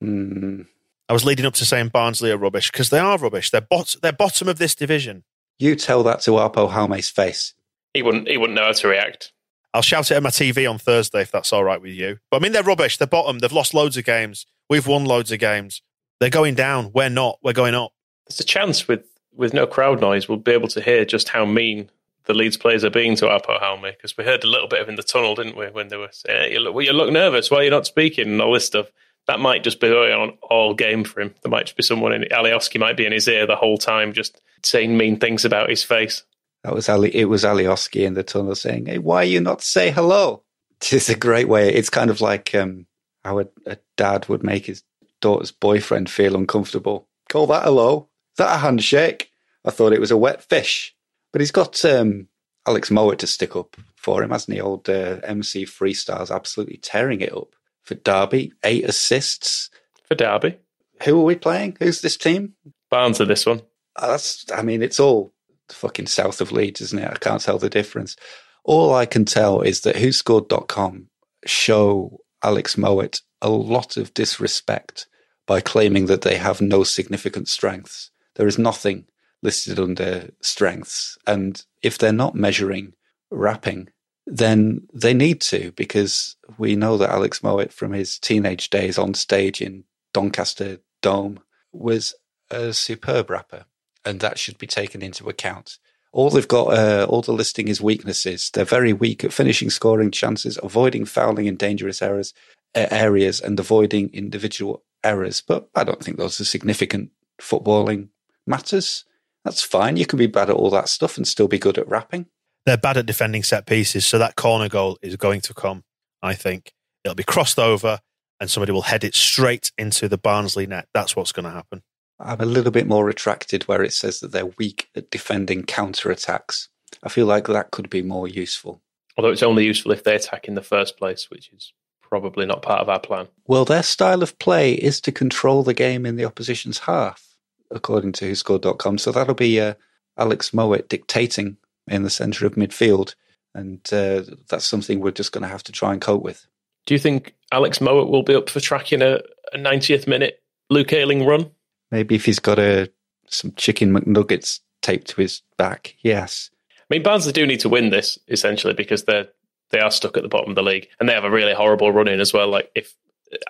Mm. I was leading up to saying Barnsley are rubbish because they are rubbish. They're, bot- they're bottom of this division. You tell that to Aapo Halme's face. He wouldn't. He wouldn't know how to react. I'll shout it at my TV on Thursday if that's all right with you. But I mean, they're rubbish. They're bottom. They've lost loads of games. We've won loads of games. They're going down. We're not. We're going up. There's a chance with with no crowd noise, we'll be able to hear just how mean the Leeds players are being to Aapo Halme because we heard a little bit of in the tunnel, didn't we, when they were saying, hey, you, look, well, you look nervous. Why are you not speaking? And all this stuff. That might just be on all game for him. There might just be someone in Alioski might be in his ear the whole time, just saying mean things about his face. That was Ali. It was Alioski in the tunnel saying, "Hey, why you not say hello?" (laughs) It's a great way. It's kind of like um, how a, a dad would make his daughter's boyfriend feel uncomfortable. Call that hello? Is that a handshake? I thought it was a wet fish. But he's got um, Alex Mowatt to stick up for him, hasn't he? Old uh, MC Freestyle's absolutely tearing it up for Derby. Eight assists. For Derby. Who are we playing? Who's this team? Barnes are this one. Uh, that's, I mean, it's all fucking south of Leeds, isn't it? I can't tell the difference. All I can tell is that WhoScored.com show Alex Mowatt a lot of disrespect by claiming that they have no significant strengths. There is nothing listed under strengths. And if they're not measuring rapping, then they need to, because we know that Alex Mowatt from his teenage days on stage in Doncaster Dome was a superb rapper. And that should be taken into account. All they've got, uh, all the listing is weaknesses. They're very weak at finishing scoring chances, avoiding fouling in dangerous errors, uh, areas, and avoiding individual errors. But I don't think those are significant footballing matters. That's fine. You can be bad at all that stuff and still be good at rapping. They're bad at defending set pieces, so that corner goal is going to come. I think it'll be crossed over, and somebody will head it straight into the Barnsley net. That's what's going to happen. I'm a little bit more retracted where it says that they're weak at defending counter attacks. I feel like that could be more useful. Although it's only useful if they attack in the first place, which is probably not part of our plan. Well, their style of play is to control the game in the opposition's half, according to WhoScored.com. So that'll be uh, Alex Mowatt dictating in the centre of midfield. And uh, that's something we're just going to have to try and cope with. Do you think Alex Mowatt will be up for tracking a, a 90th minute Luke Ayling run? Maybe if he's got a some chicken McNuggets taped to his back, yes. I mean, Barnsley do need to win this essentially because they're they are stuck at the bottom of the league and they have a really horrible run in as well. Like if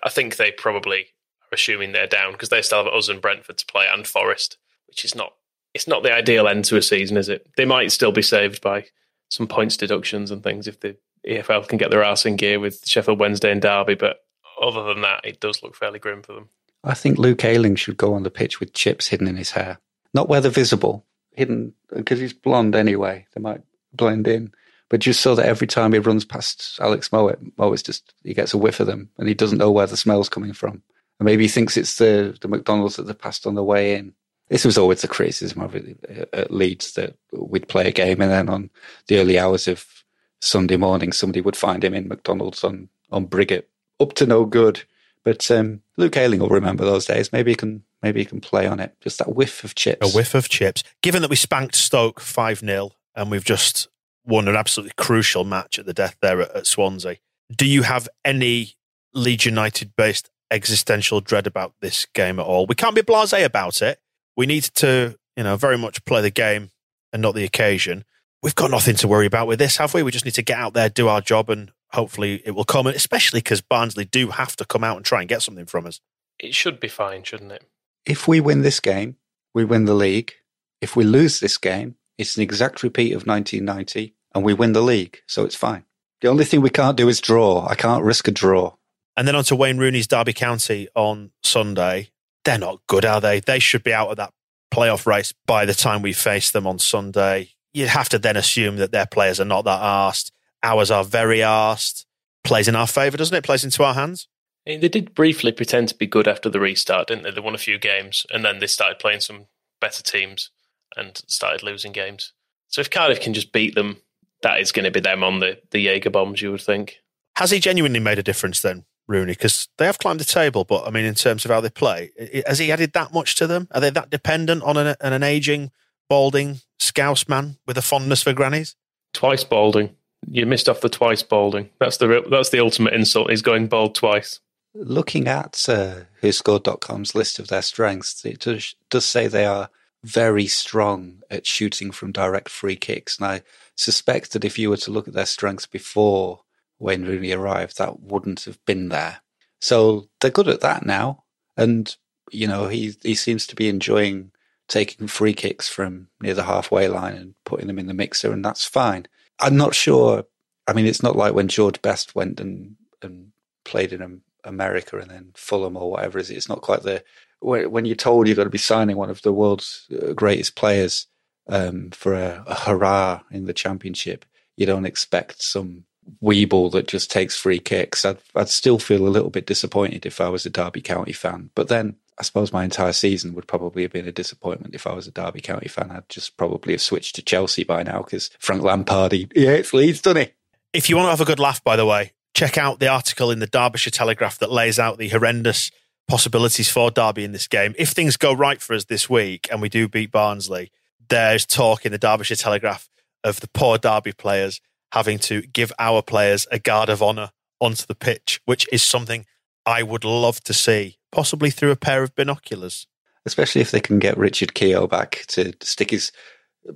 I think they probably assuming they're down because they still have us and Brentford to play and Forest, which is not it's not the ideal end to a season, is it? They might still be saved by some points deductions and things if the EFL can get their arse in gear with Sheffield Wednesday and Derby, but other than that, it does look fairly grim for them. I think Luke Ayling should go on the pitch with chips hidden in his hair. Not where they're visible, hidden, because he's blonde anyway. They might blend in. But just so that every time he runs past Alex Mowatt, Mowatt's just, he gets a whiff of them and he doesn't know where the smell's coming from. And maybe he thinks it's the, the McDonald's that they passed on the way in. This was always the criticism of it at Leeds that we'd play a game and then on the early hours of Sunday morning, somebody would find him in McDonald's on, on Briggate, up to no good. But um, Luke Ayling will remember those days. Maybe he can maybe he can play on it. Just that whiff of chips. A whiff of chips. Given that we spanked Stoke 5 0 and we've just won an absolutely crucial match at the death there at, at Swansea, do you have any Leeds United based existential dread about this game at all? We can't be blase about it. We need to, you know, very much play the game and not the occasion. We've got nothing to worry about with this, have we? We just need to get out there, do our job, and hopefully it will come, especially because Barnsley do have to come out and try and get something from us. It should be fine, shouldn't it? If we win this game, we win the league. If we lose this game, it's an exact repeat of 1990 and we win the league. So it's fine. The only thing we can't do is draw. I can't risk a draw. And then on to Wayne Rooney's Derby County on Sunday. They're not good, are they? They should be out of that playoff race by the time we face them on Sunday. You'd have to then assume that their players are not that arsed. Ours are very arsed. Plays in our favour, doesn't it? Plays into our hands. I mean, they did briefly pretend to be good after the restart, didn't they? They won a few games and then they started playing some better teams and started losing games. So if Cardiff can just beat them, that is going to be them on the, the Jaeger bombs, you would think. Has he genuinely made a difference then, Rooney? Because they have climbed the table, but I mean, in terms of how they play, has he added that much to them? Are they that dependent on an, an aging, balding scouse man with a fondness for grannies? Twice balding. You missed off the twice balding. That's the that's the ultimate insult. He's going bald twice. Looking at uh, WhoScored.com's list of their strengths, it does, does say they are very strong at shooting from direct free kicks. And I suspect that if you were to look at their strengths before Wayne Rooney arrived, that wouldn't have been there. So they're good at that now. And, you know, he, he seems to be enjoying taking free kicks from near the halfway line and putting them in the mixer, and that's fine. I'm not sure. I mean, it's not like when George Best went and, and played in America and then Fulham or whatever. Is it? It's not quite the when you're told you're going to be signing one of the world's uh, greatest players um, for a, a, hurrah in the championship. You don't expect some weeble that just takes free kicks, I'd, I'd still feel a little bit disappointed if I was a Derby County fan. But then I suppose my entire season would probably have been a disappointment if I was a Derby County fan. I'd just probably have switched to Chelsea by now because Frank Lampard, he, he hates Leeds, doesn't he? If you want to have a good laugh, by the way, check out the article in the Derbyshire Telegraph that lays out the horrendous possibilities for Derby in this game. If things go right for us this week and we do beat Barnsley, there's talk in the Derbyshire Telegraph of the poor Derby players having to give our players a guard of honour onto the pitch, which is something I would love to see, possibly through a pair of binoculars. Especially if they can get Richard Keogh back to stick his,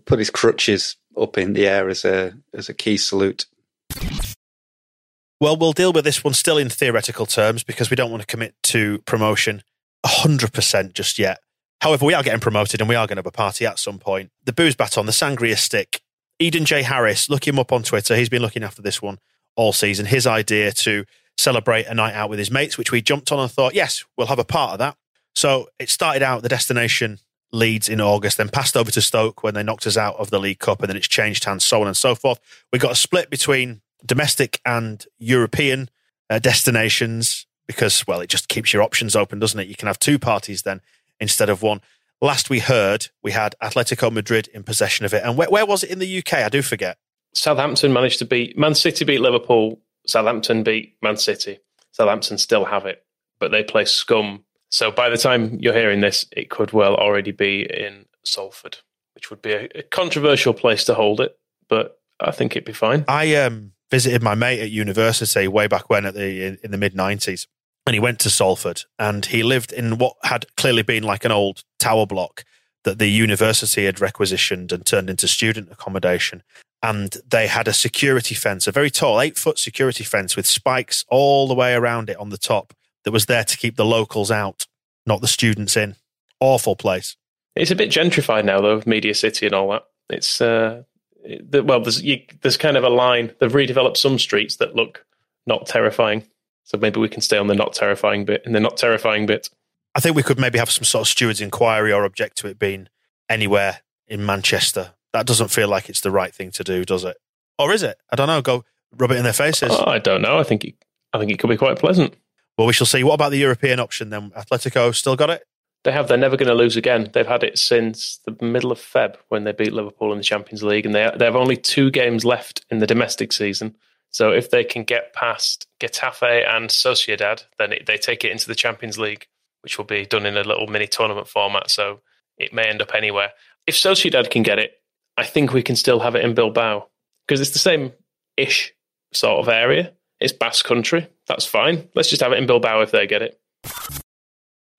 put his crutches up in the air as a as a key salute. Well, we'll deal with this one still in theoretical terms because we don't want to commit to promotion 100% just yet. However, we are getting promoted and we are going to have a party at some point. The booze baton, the sangria stick. Eden J. Harris, look him up on Twitter. He's been looking after this one all season. His idea to celebrate a night out with his mates, which we jumped on and thought, yes, we'll have a part of that. So it started out the destination Leeds in August, then passed over to Stoke when they knocked us out of the League Cup, and then it's changed hands, so on and so forth. We got a split between domestic and European uh, destinations because, well, it just keeps your options open, doesn't it? You can have two parties then instead of one. Last we heard, we had Atletico Madrid in possession of it. And where, where was it in the UK? I do forget. Southampton managed to beat Man City, beat Liverpool. Southampton beat Man City. Southampton still have it, but they play scum. So by the time you're hearing this, it could well already be in Salford, which would be a, a controversial place to hold it, but I think it'd be fine. I um, visited my mate at university way back when at the in, in the mid 90s and he went to Salford and he lived in what had clearly been like an old tower block that the university had requisitioned and turned into student accommodation. And they had a security fence, a very tall, eight foot security fence with spikes all the way around it on the top that was there to keep the locals out, not the students in. Awful place. It's a bit gentrified now, though, Media City and all that. It's, uh, well, there's, you, there's kind of a line. They've redeveloped some streets that look not terrifying. So maybe we can stay on the not terrifying bit and the not terrifying bit. I think we could maybe have some sort of steward's inquiry or object to it being anywhere in Manchester. That doesn't feel like it's the right thing to do, does it? Or is it? I don't know. Go rub it in their faces. Oh, I don't know. I think it, I think it could be quite pleasant. Well, we shall see. What about the European option then? Atletico still got it? They have. They're never going to lose again. They've had it since the middle of Feb when they beat Liverpool in the Champions League, and they they have only two games left in the domestic season. So if they can get past Getafe and Sociedad, then it, they take it into the Champions League, which will be done in a little mini tournament format. So it may end up anywhere. If Sociedad can get it, I think we can still have it in Bilbao because it's the same ish sort of area. It's Basque country. That's fine. Let's just have it in Bilbao if they get it.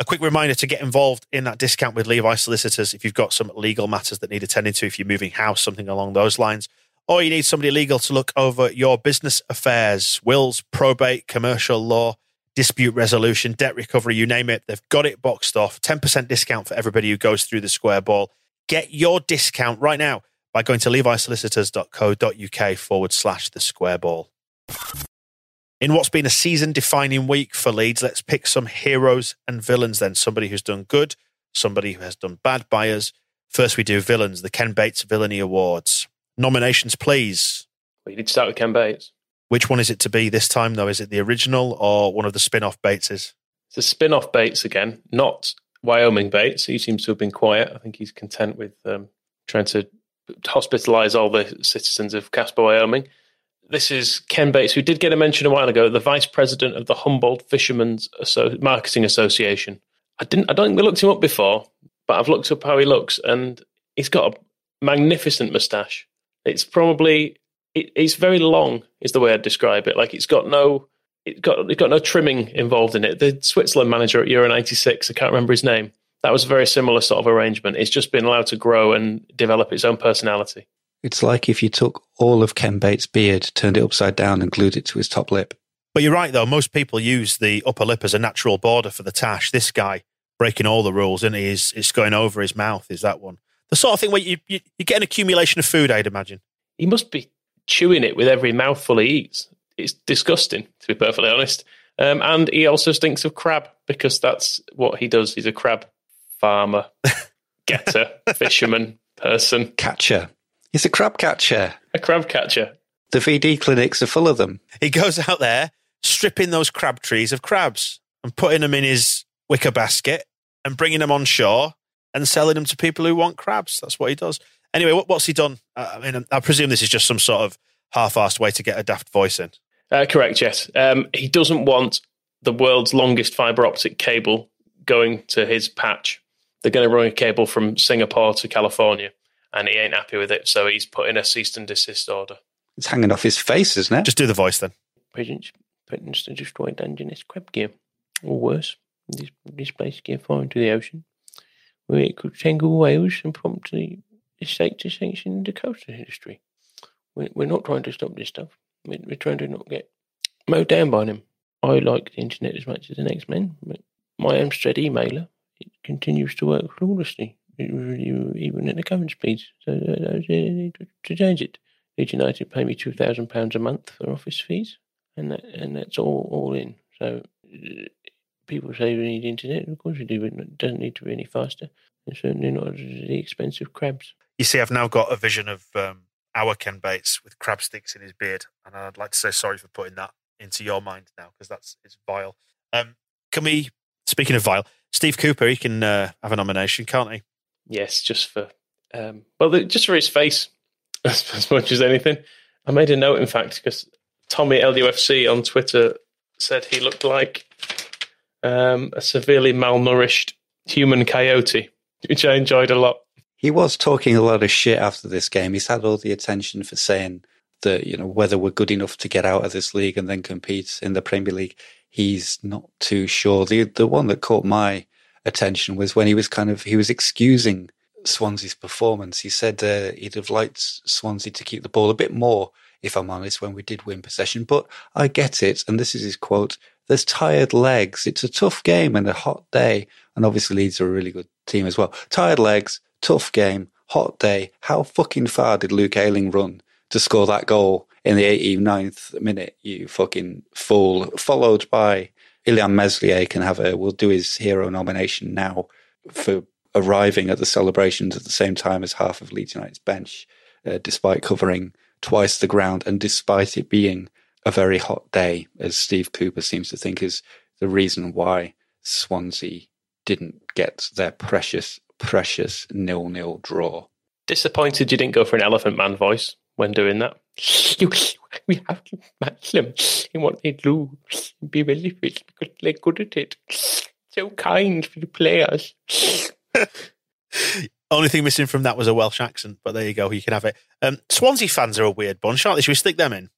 A quick reminder to get involved in that discount with Levi Solicitors if you've got some legal matters that need attending to, if you're moving house, something along those lines or you need somebody legal to look over your business affairs, wills, probate, commercial law, dispute resolution, debt recovery, you name it, they've got it boxed off. 10% discount for everybody who goes through the square ball. Get your discount right now by going to levisolicitors.co.uk forward slash the square ball. In what's been a season defining week for Leeds, let's pick some heroes and villains then. Somebody who's done good, somebody who has done bad by us. First, we do villains, the Ken Bates Villainy Awards nominations, please. Well, you need to start with Ken Bates. Which one is it to be this time, though? Is it the original or one of the spin off Bateses? It's a spin off Bates again, not Wyoming Bates. He seems to have been quiet. I think he's content with um, trying to hospitalize all the citizens of Casper, Wyoming. This is Ken Bates, who did get a mention a while ago, the vice president of the Humboldt Fishermen's Marketing Association. I didn't. I don't think we looked him up before, but I've looked up how he looks, and he's got a magnificent moustache. It's probably it, it's very long, is the way I'd describe it. Like it's got no it got it got no trimming involved in it. The Switzerland manager at Euro '96, I can't remember his name. That was a very similar sort of arrangement. It's just been allowed to grow and develop its own personality. It's like if you took all of Ken Bates' beard, turned it upside down, and glued it to his top lip. But you're right, though. Most people use the upper lip as a natural border for the tash. This guy breaking all the rules, and he? he's it's going over his mouth. Is that one? The sort of thing where you, you, you get an accumulation of food, I'd imagine. He must be chewing it with every mouthful he eats. It's disgusting, to be perfectly honest. Um, and he also stinks of crab because that's what he does. He's a crab farmer, (laughs) getter, fisherman, person. Catcher. He's a crab catcher. A crab catcher. The VD clinics are full of them. He goes out there stripping those crab trees of crabs and putting them in his wicker basket and bringing them on shore and selling them to people who want crabs. That's what he does. Anyway, what, what's he done? Uh, I mean, I presume this is just some sort of half-assed way to get a daft voice in. Uh, correct, yes. Um, he doesn't want the world's longest fiber optic cable going to his patch. They're going to run a cable from Singapore to California, and he ain't happy with it, so he's put in a cease and desist order. It's hanging off his face, isn't it? Just do the voice then. Presents threatens to destroy Dungeness crab gear, or worse, this displace gear far into the ocean, where it could tangle whales and prompt the state to sanction the coastal industry. We're, not trying to stop this stuff. We're, trying to not get mowed down by them. I like the internet as much as the next man, but my Amstrad emailer it continues to work flawlessly, even at the current speeds. So uh, to change it, Leeds United pay me two thousand pounds a month for office fees, and that, and that's all all in. So uh, people say we need internet. Of course we do, but it doesn't need to be any faster. And certainly not at the expense of crabs. You see, I've now got a vision of um, our Ken Bates with crab sticks in his beard, and I'd like to say sorry for putting that into your mind now because that's it's vile. Um, can we? Speaking of vile, Steve Cooper, he can uh, have a nomination, can't he? Yes, just for um, well, just for his face (laughs) as, as, much as anything. I made a note, in fact, because Tommy LUFC on Twitter said he looked like um, a severely malnourished human coyote, which I enjoyed a lot. He was talking a lot of shit after this game. He's had all the attention for saying that, you know, whether we're good enough to get out of this league and then compete in the Premier League. He's not too sure. The the one that caught my attention was when he was kind of he was excusing Swansea's performance. He said uh, he'd have liked Swansea to keep the ball a bit more, if I'm honest, when we did win possession. But I get it, and this is his quote: "There's tired legs. It's a tough game and a hot day, and obviously Leeds are a really good team as well. Tired legs, tough game, hot day. How fucking far did Luke Ayling run to score that goal in the 89th minute? You fucking fool!" Followed by Illan Meslier can have a. We'll do his hero nomination now for arriving at the celebrations at the same time as half of Leeds United's bench, uh, despite covering twice the ground and despite it being a very hot day, as Steve Cooper seems to think is the reason why Swansea didn't get their precious, precious nil-nil draw. Disappointed you didn't go for an Elephant Man voice when doing that. We have to match them in what they do. Be really fit because they're good at it. So kind for the players. (laughs) Only thing missing from that was a Welsh accent, but there you go. You can have it. Um, Swansea fans are a weird bunch, aren't they? Should we stick them in?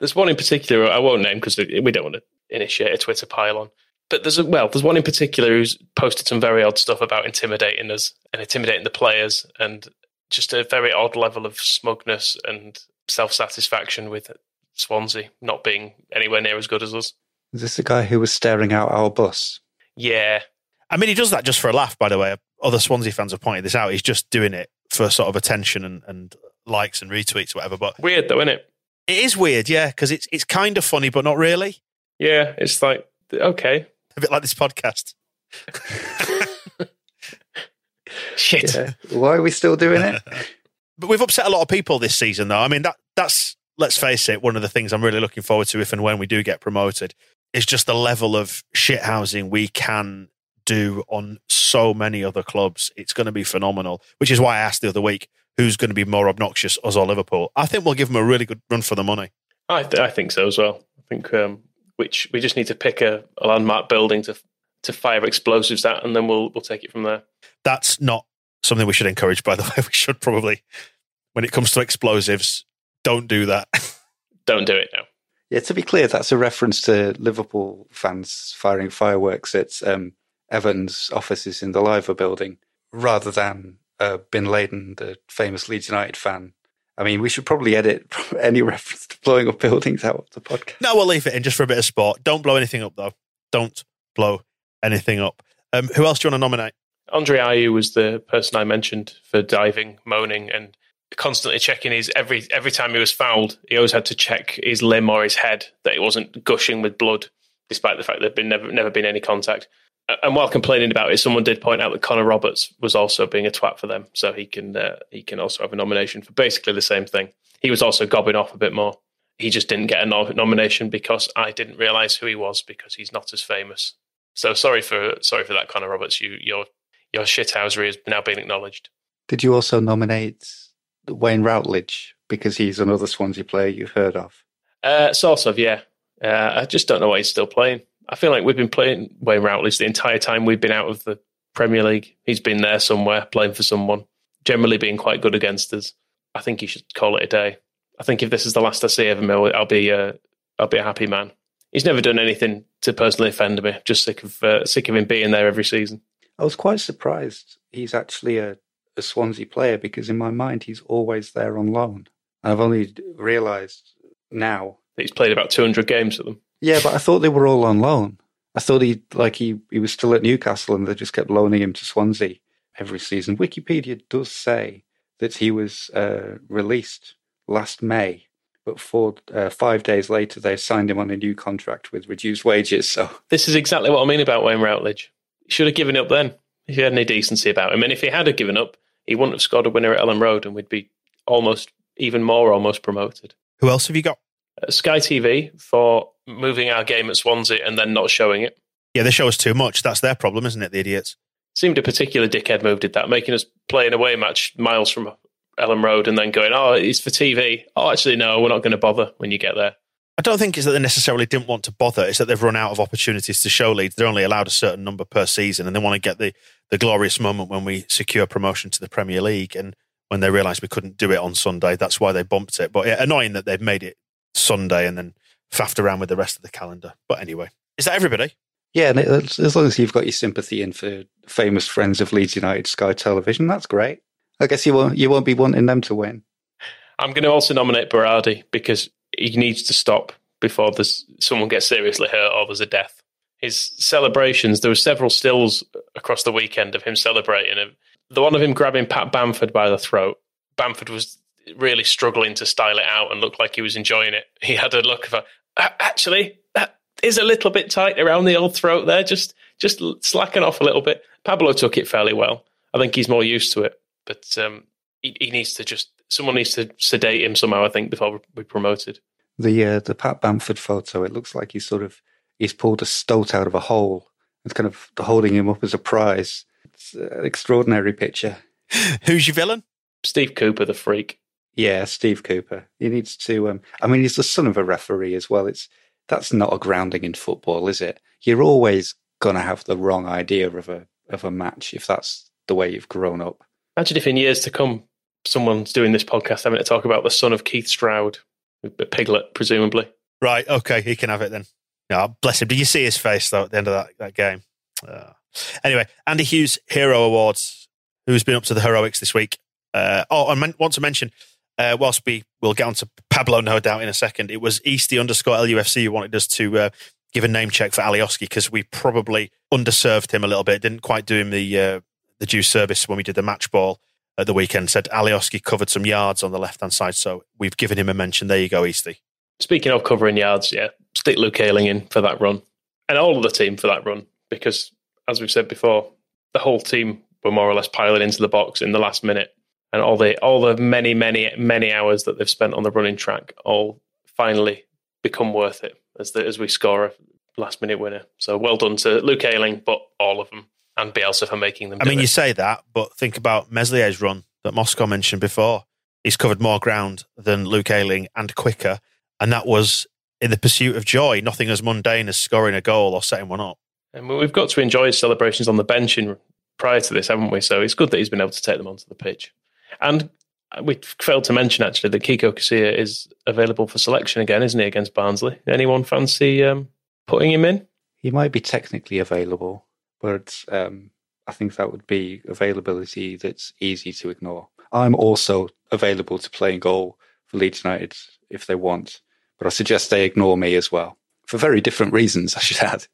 There's one in particular I won't name because we don't want to initiate a Twitter pile But there's a, well, there's one in particular who's posted some very odd stuff about intimidating us and intimidating the players, and just a very odd level of smugness and self satisfaction with Swansea not being anywhere near as good as us. Is this the guy who was staring out our bus? Yeah. I mean, he does that just for a laugh, by the way other Swansea fans have pointed this out. He's just doing it for sort of attention and, and likes and retweets, or whatever. But weird though, isn't it? It is weird, yeah, because it's it's kind of funny, but not really. Yeah, it's like okay, a bit like this podcast. (laughs) Shit. Yeah. Why are we still doing it? (laughs) but we've upset a lot of people this season, though. I mean, that that's let's face it, one of the things I'm really looking forward to if and when we do get promoted is just the level of shithousing we can do on so many other clubs. It's going to be phenomenal, which is why I asked the other week who's going to be more obnoxious, us or Liverpool. I think we'll give them a really good run for the money. I, th- I think so as well. I think um, which we just need to pick a, a, landmark building to to fire explosives at, and then we'll we'll take it from there. That's not something we should encourage. By the (laughs) way, we should probably, when it comes to explosives, don't do that. (laughs) don't do it now. Yeah, to be clear, that's a reference to Liverpool fans firing fireworks at um, Evans' offices in the Liver building rather than uh, Bin Laden, the famous Leeds United fan. I mean, we should probably edit (laughs) any reference to blowing up buildings out of the podcast. No, we'll leave it in just for a bit of sport. Don't blow anything up, though. Don't blow anything up. Um, who else do you want to nominate? Andre Ayew was the person I mentioned for diving, moaning, and constantly checking his every every time he was fouled. He always had to check his limb or his head that it wasn't gushing with blood, despite the fact there'd been never never been any contact and while complaining about it, someone did point out that Connor Roberts was also being a twat for them, so he can uh, he can also have a nomination for basically the same thing. He was also gobbing off a bit more. he just didn't get a no- nomination because I didn't realise who he was because he's not as famous. So sorry for sorry for that, Connor Roberts. You your your shithousery has now been acknowledged. Did you also nominate Wayne Routledge because he's another Swansea player you've heard of? Uh, sort of, yeah. Uh, I just don't know why he's still playing. I feel like we've been playing Wayne Routledge the entire time we've been out of the Premier League. He's been there somewhere playing for someone, generally being quite good against us. I think he should call it a day. I think if this is the last I see of him, I'll, I'll be uh, I'll be a happy man. He's never done anything to personally offend me. Just sick of uh, sick of him being there every season. I was quite surprised he's actually a, a Swansea player because in my mind he's always there on loan. And I've only realised now that he's played about 200 games for them. Yeah, but I thought they were all on loan. I thought he like he, he was still at Newcastle and they just kept loaning him to Swansea every season. Wikipedia does say that he was uh, released last May, but four uh, five days later they signed him on a new contract with reduced wages. So this is exactly what I mean about Wayne Routledge. He should have given up then if he had any decency about him. And if he had have given up, he wouldn't have scored a winner at Elland Road, and we'd be almost even more almost promoted. Who else have you got? Uh, Sky TV for moving our game at Swansea and then not showing it. Yeah, they show us too much. That's their problem, isn't it? The idiots. Seemed a particular dickhead move did that, making us play an away match miles from Elland Road and then going, oh, it's for TV. Oh, actually, no, we're not going to bother when you get there. I don't think it's that they necessarily didn't want to bother. It's that they've run out of opportunities to show Leeds. They're only allowed a certain number per season, and they want to get the, the glorious moment when we secure promotion to the Premier League. And when they realised we couldn't do it on Sunday, that's why they bumped it. But yeah, annoying that they've made it Sunday and then faffed around with the rest of the calendar. But anyway, is that everybody? Yeah, as long as you've got your sympathy in for famous friends of Leeds United Sky Television, that's great. I guess you won't you won't be wanting them to win. I'm going to also nominate Berardi because he needs to stop before there's someone gets seriously hurt or there's a death. His celebrations, there were several stills across the weekend of him celebrating. The one of him grabbing Pat Bamford by the throat. Bamford was really struggling to style it out and looked like he was enjoying it. He had a look of a, actually, that is a little bit tight around the old throat there. Just, just slacken off a little bit. Pablo took it fairly well. I think he's more used to it, but um, he, he, needs to just someone needs to sedate him somehow. I think before we're promoted. The uh, the Pat Bamford photo, it looks like he's sort of he's pulled a stoat out of a hole. It's kind of holding him up as a prize. It's an extraordinary picture. (laughs) Who's your villain? Steve Cooper, the freak. Yeah, Steve Cooper. He needs to. Um, I mean, he's the son of a referee as well. It's that's not a grounding in football, is it? You're always going to have the wrong idea of a of a match if that's the way you've grown up. Imagine if in years to come, someone's doing this podcast having to talk about the son of Keith Stroud, a piglet, presumably. Right. Okay, he can have it then. Oh, bless him. Did you see his face though at the end of that, that game? Uh, anyway, Andy Hughes Hero Awards. Who's been up to the heroics this week? Uh, oh, I want to mention uh, whilst we will get on to Pablo, no doubt, in a second, it was Easty underscore LUFC who wanted us to uh, give a name check for Alioski because we probably underserved him a little bit. Didn't quite do him the uh, the due service when we did the match ball at the weekend. Said Alioski covered some yards on the left hand side, so we've given him a mention. There you go, Easty. Speaking of covering yards, yeah, stick Luke Ayling in for that run, and all of the team for that run because, as we've said before, the whole team were more or less piling into the box in the last minute and all the all the many many many hours that they've spent on the running track all finally become worth it as the, as we score a last minute winner. So well done to Luke Ayling, but all of them, and Bielsa for making them. I mean, it. you say that, but think about Meslier's run that Moscow mentioned before. He's covered more ground than Luke Ayling and quicker, and that was in the pursuit of joy. Nothing as mundane as scoring a goal or setting one up. And we've got to enjoy his celebrations on the bench in, prior to this, haven't we? So it's good that he's been able to take them onto the pitch. And we failed to mention actually that Kiko Casilla is available for selection again, isn't he, against Barnsley? Anyone fancy um, putting him in? He might be technically available, but um, I think that would be availability that's easy to ignore. I'm also available to play in goal for Leeds United if they want, but I suggest they ignore me as well for very different reasons. I should add.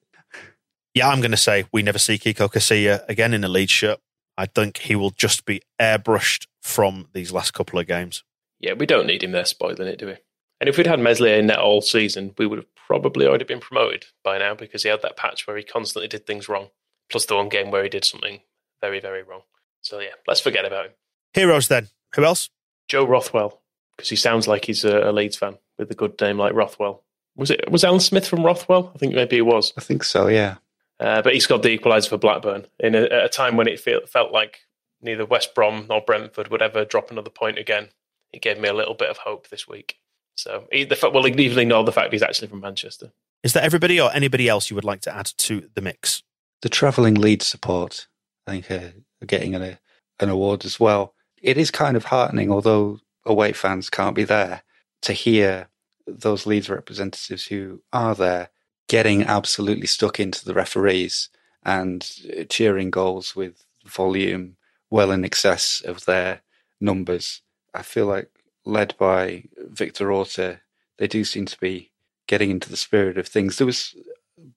Yeah, I'm going to say we never see Kiko Casilla again in a Leeds shirt. I think he will just be airbrushed from these last couple of games. Yeah, we don't need him there spoiling it, do we? And if we'd had Meslier in net all season, we would have probably already been promoted by now because he had that patch where he constantly did things wrong, plus the one game where he did something very, very wrong. So yeah, let's forget about him. Heroes then. Who else? Joe Rothwell, because he sounds like he's a, a Leeds fan. with a good name like Rothwell. Was it was Alan Smith from Rothwell? I think maybe it was. I think so. Yeah. Uh, but he scored the equaliser for Blackburn in a, at a time when it feel, felt like neither West Brom nor Brentford would ever drop another point again. It gave me a little bit of hope this week. So, he, the, well, even ignore the fact he's actually from Manchester. Is there everybody or anybody else you would like to add to the mix? The travelling lead support, I think, uh, are getting an, an award as well. It is kind of heartening, although away fans can't be there, to hear those Leeds representatives who are there getting absolutely stuck into the referees and cheering goals with volume well in excess of their numbers. I feel like led by Victor Orta, they do seem to be getting into the spirit of things. There was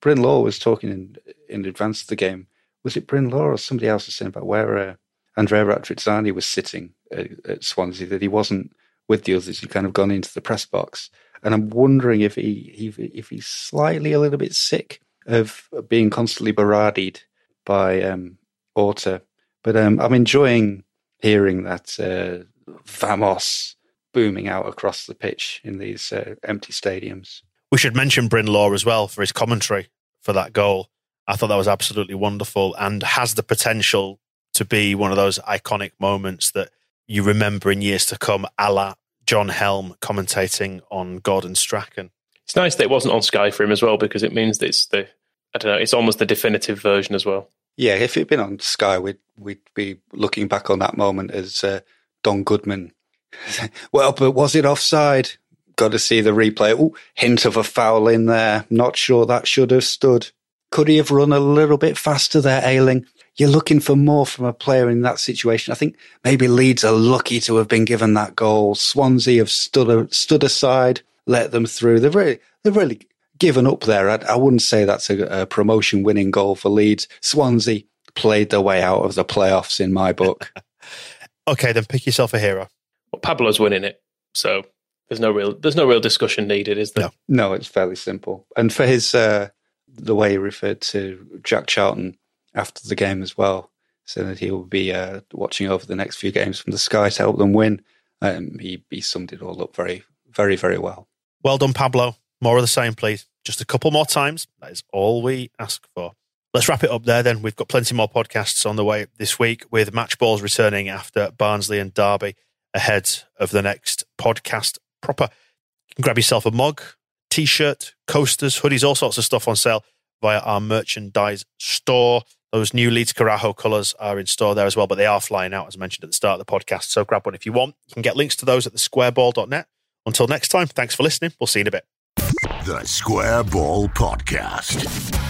Bryn Law was talking in in advance of the game. Was it Bryn Law or somebody else was saying about where uh, Andrea Radrizzani was sitting at, at Swansea that he wasn't with the others. He'd kind of gone into the press box and I'm wondering if he, he if he's slightly a little bit sick of being constantly baradied by um, Orta. But um, I'm enjoying hearing that uh, Vamos booming out across the pitch in these uh, empty stadiums. We should mention Bryn Law as well for his commentary for that goal. I thought that was absolutely wonderful and has the potential to be one of those iconic moments that you remember in years to come, a la John Helm commentating on Gordon Strachan. It's nice that it wasn't on Sky for him as well because it means that it's the I don't know, it's almost the definitive version as well. Yeah, if it'd been on Sky, we'd we'd be looking back on that moment as uh, Don Goodman. (laughs) well, but was it offside? Got to see the replay. Oh, hint of a foul in there. Not sure that should have stood. Could he have run a little bit faster there, Ayling? You're looking for more from a player in that situation. I think maybe Leeds are lucky to have been given that goal. Swansea have stood stood aside, let them through. They've really they've really given up there. I, I wouldn't say that's a, a promotion winning goal for Leeds. Swansea played their way out of the playoffs in my book. (laughs) okay, then pick yourself a hero. Well, Pablo's winning it, so there's no real there's no real discussion needed, is there? No, no it's fairly simple. And for his uh, the way he referred to Jack Charlton after the game as well, so that he will be uh, watching over the next few games from the sky to help them win. Um, he, he summed it all up very, very, very well. Well done, Pablo. More of the same, please. Just a couple more times. That is all we ask for. Let's wrap it up there then. We've got plenty more podcasts on the way this week with match balls returning after Barnsley and Derby ahead of the next podcast proper. You can grab yourself a mug, t shirt, coasters, hoodies, all sorts of stuff on sale via our merchandise store. Those new Leeds Carajo colours are in store there as well, but they are flying out, as mentioned at the start of the podcast. So grab one if you want. You can get links to those at thesquareball.net. Until next time, thanks for listening. We'll see you in a bit. The Square Ball Podcast.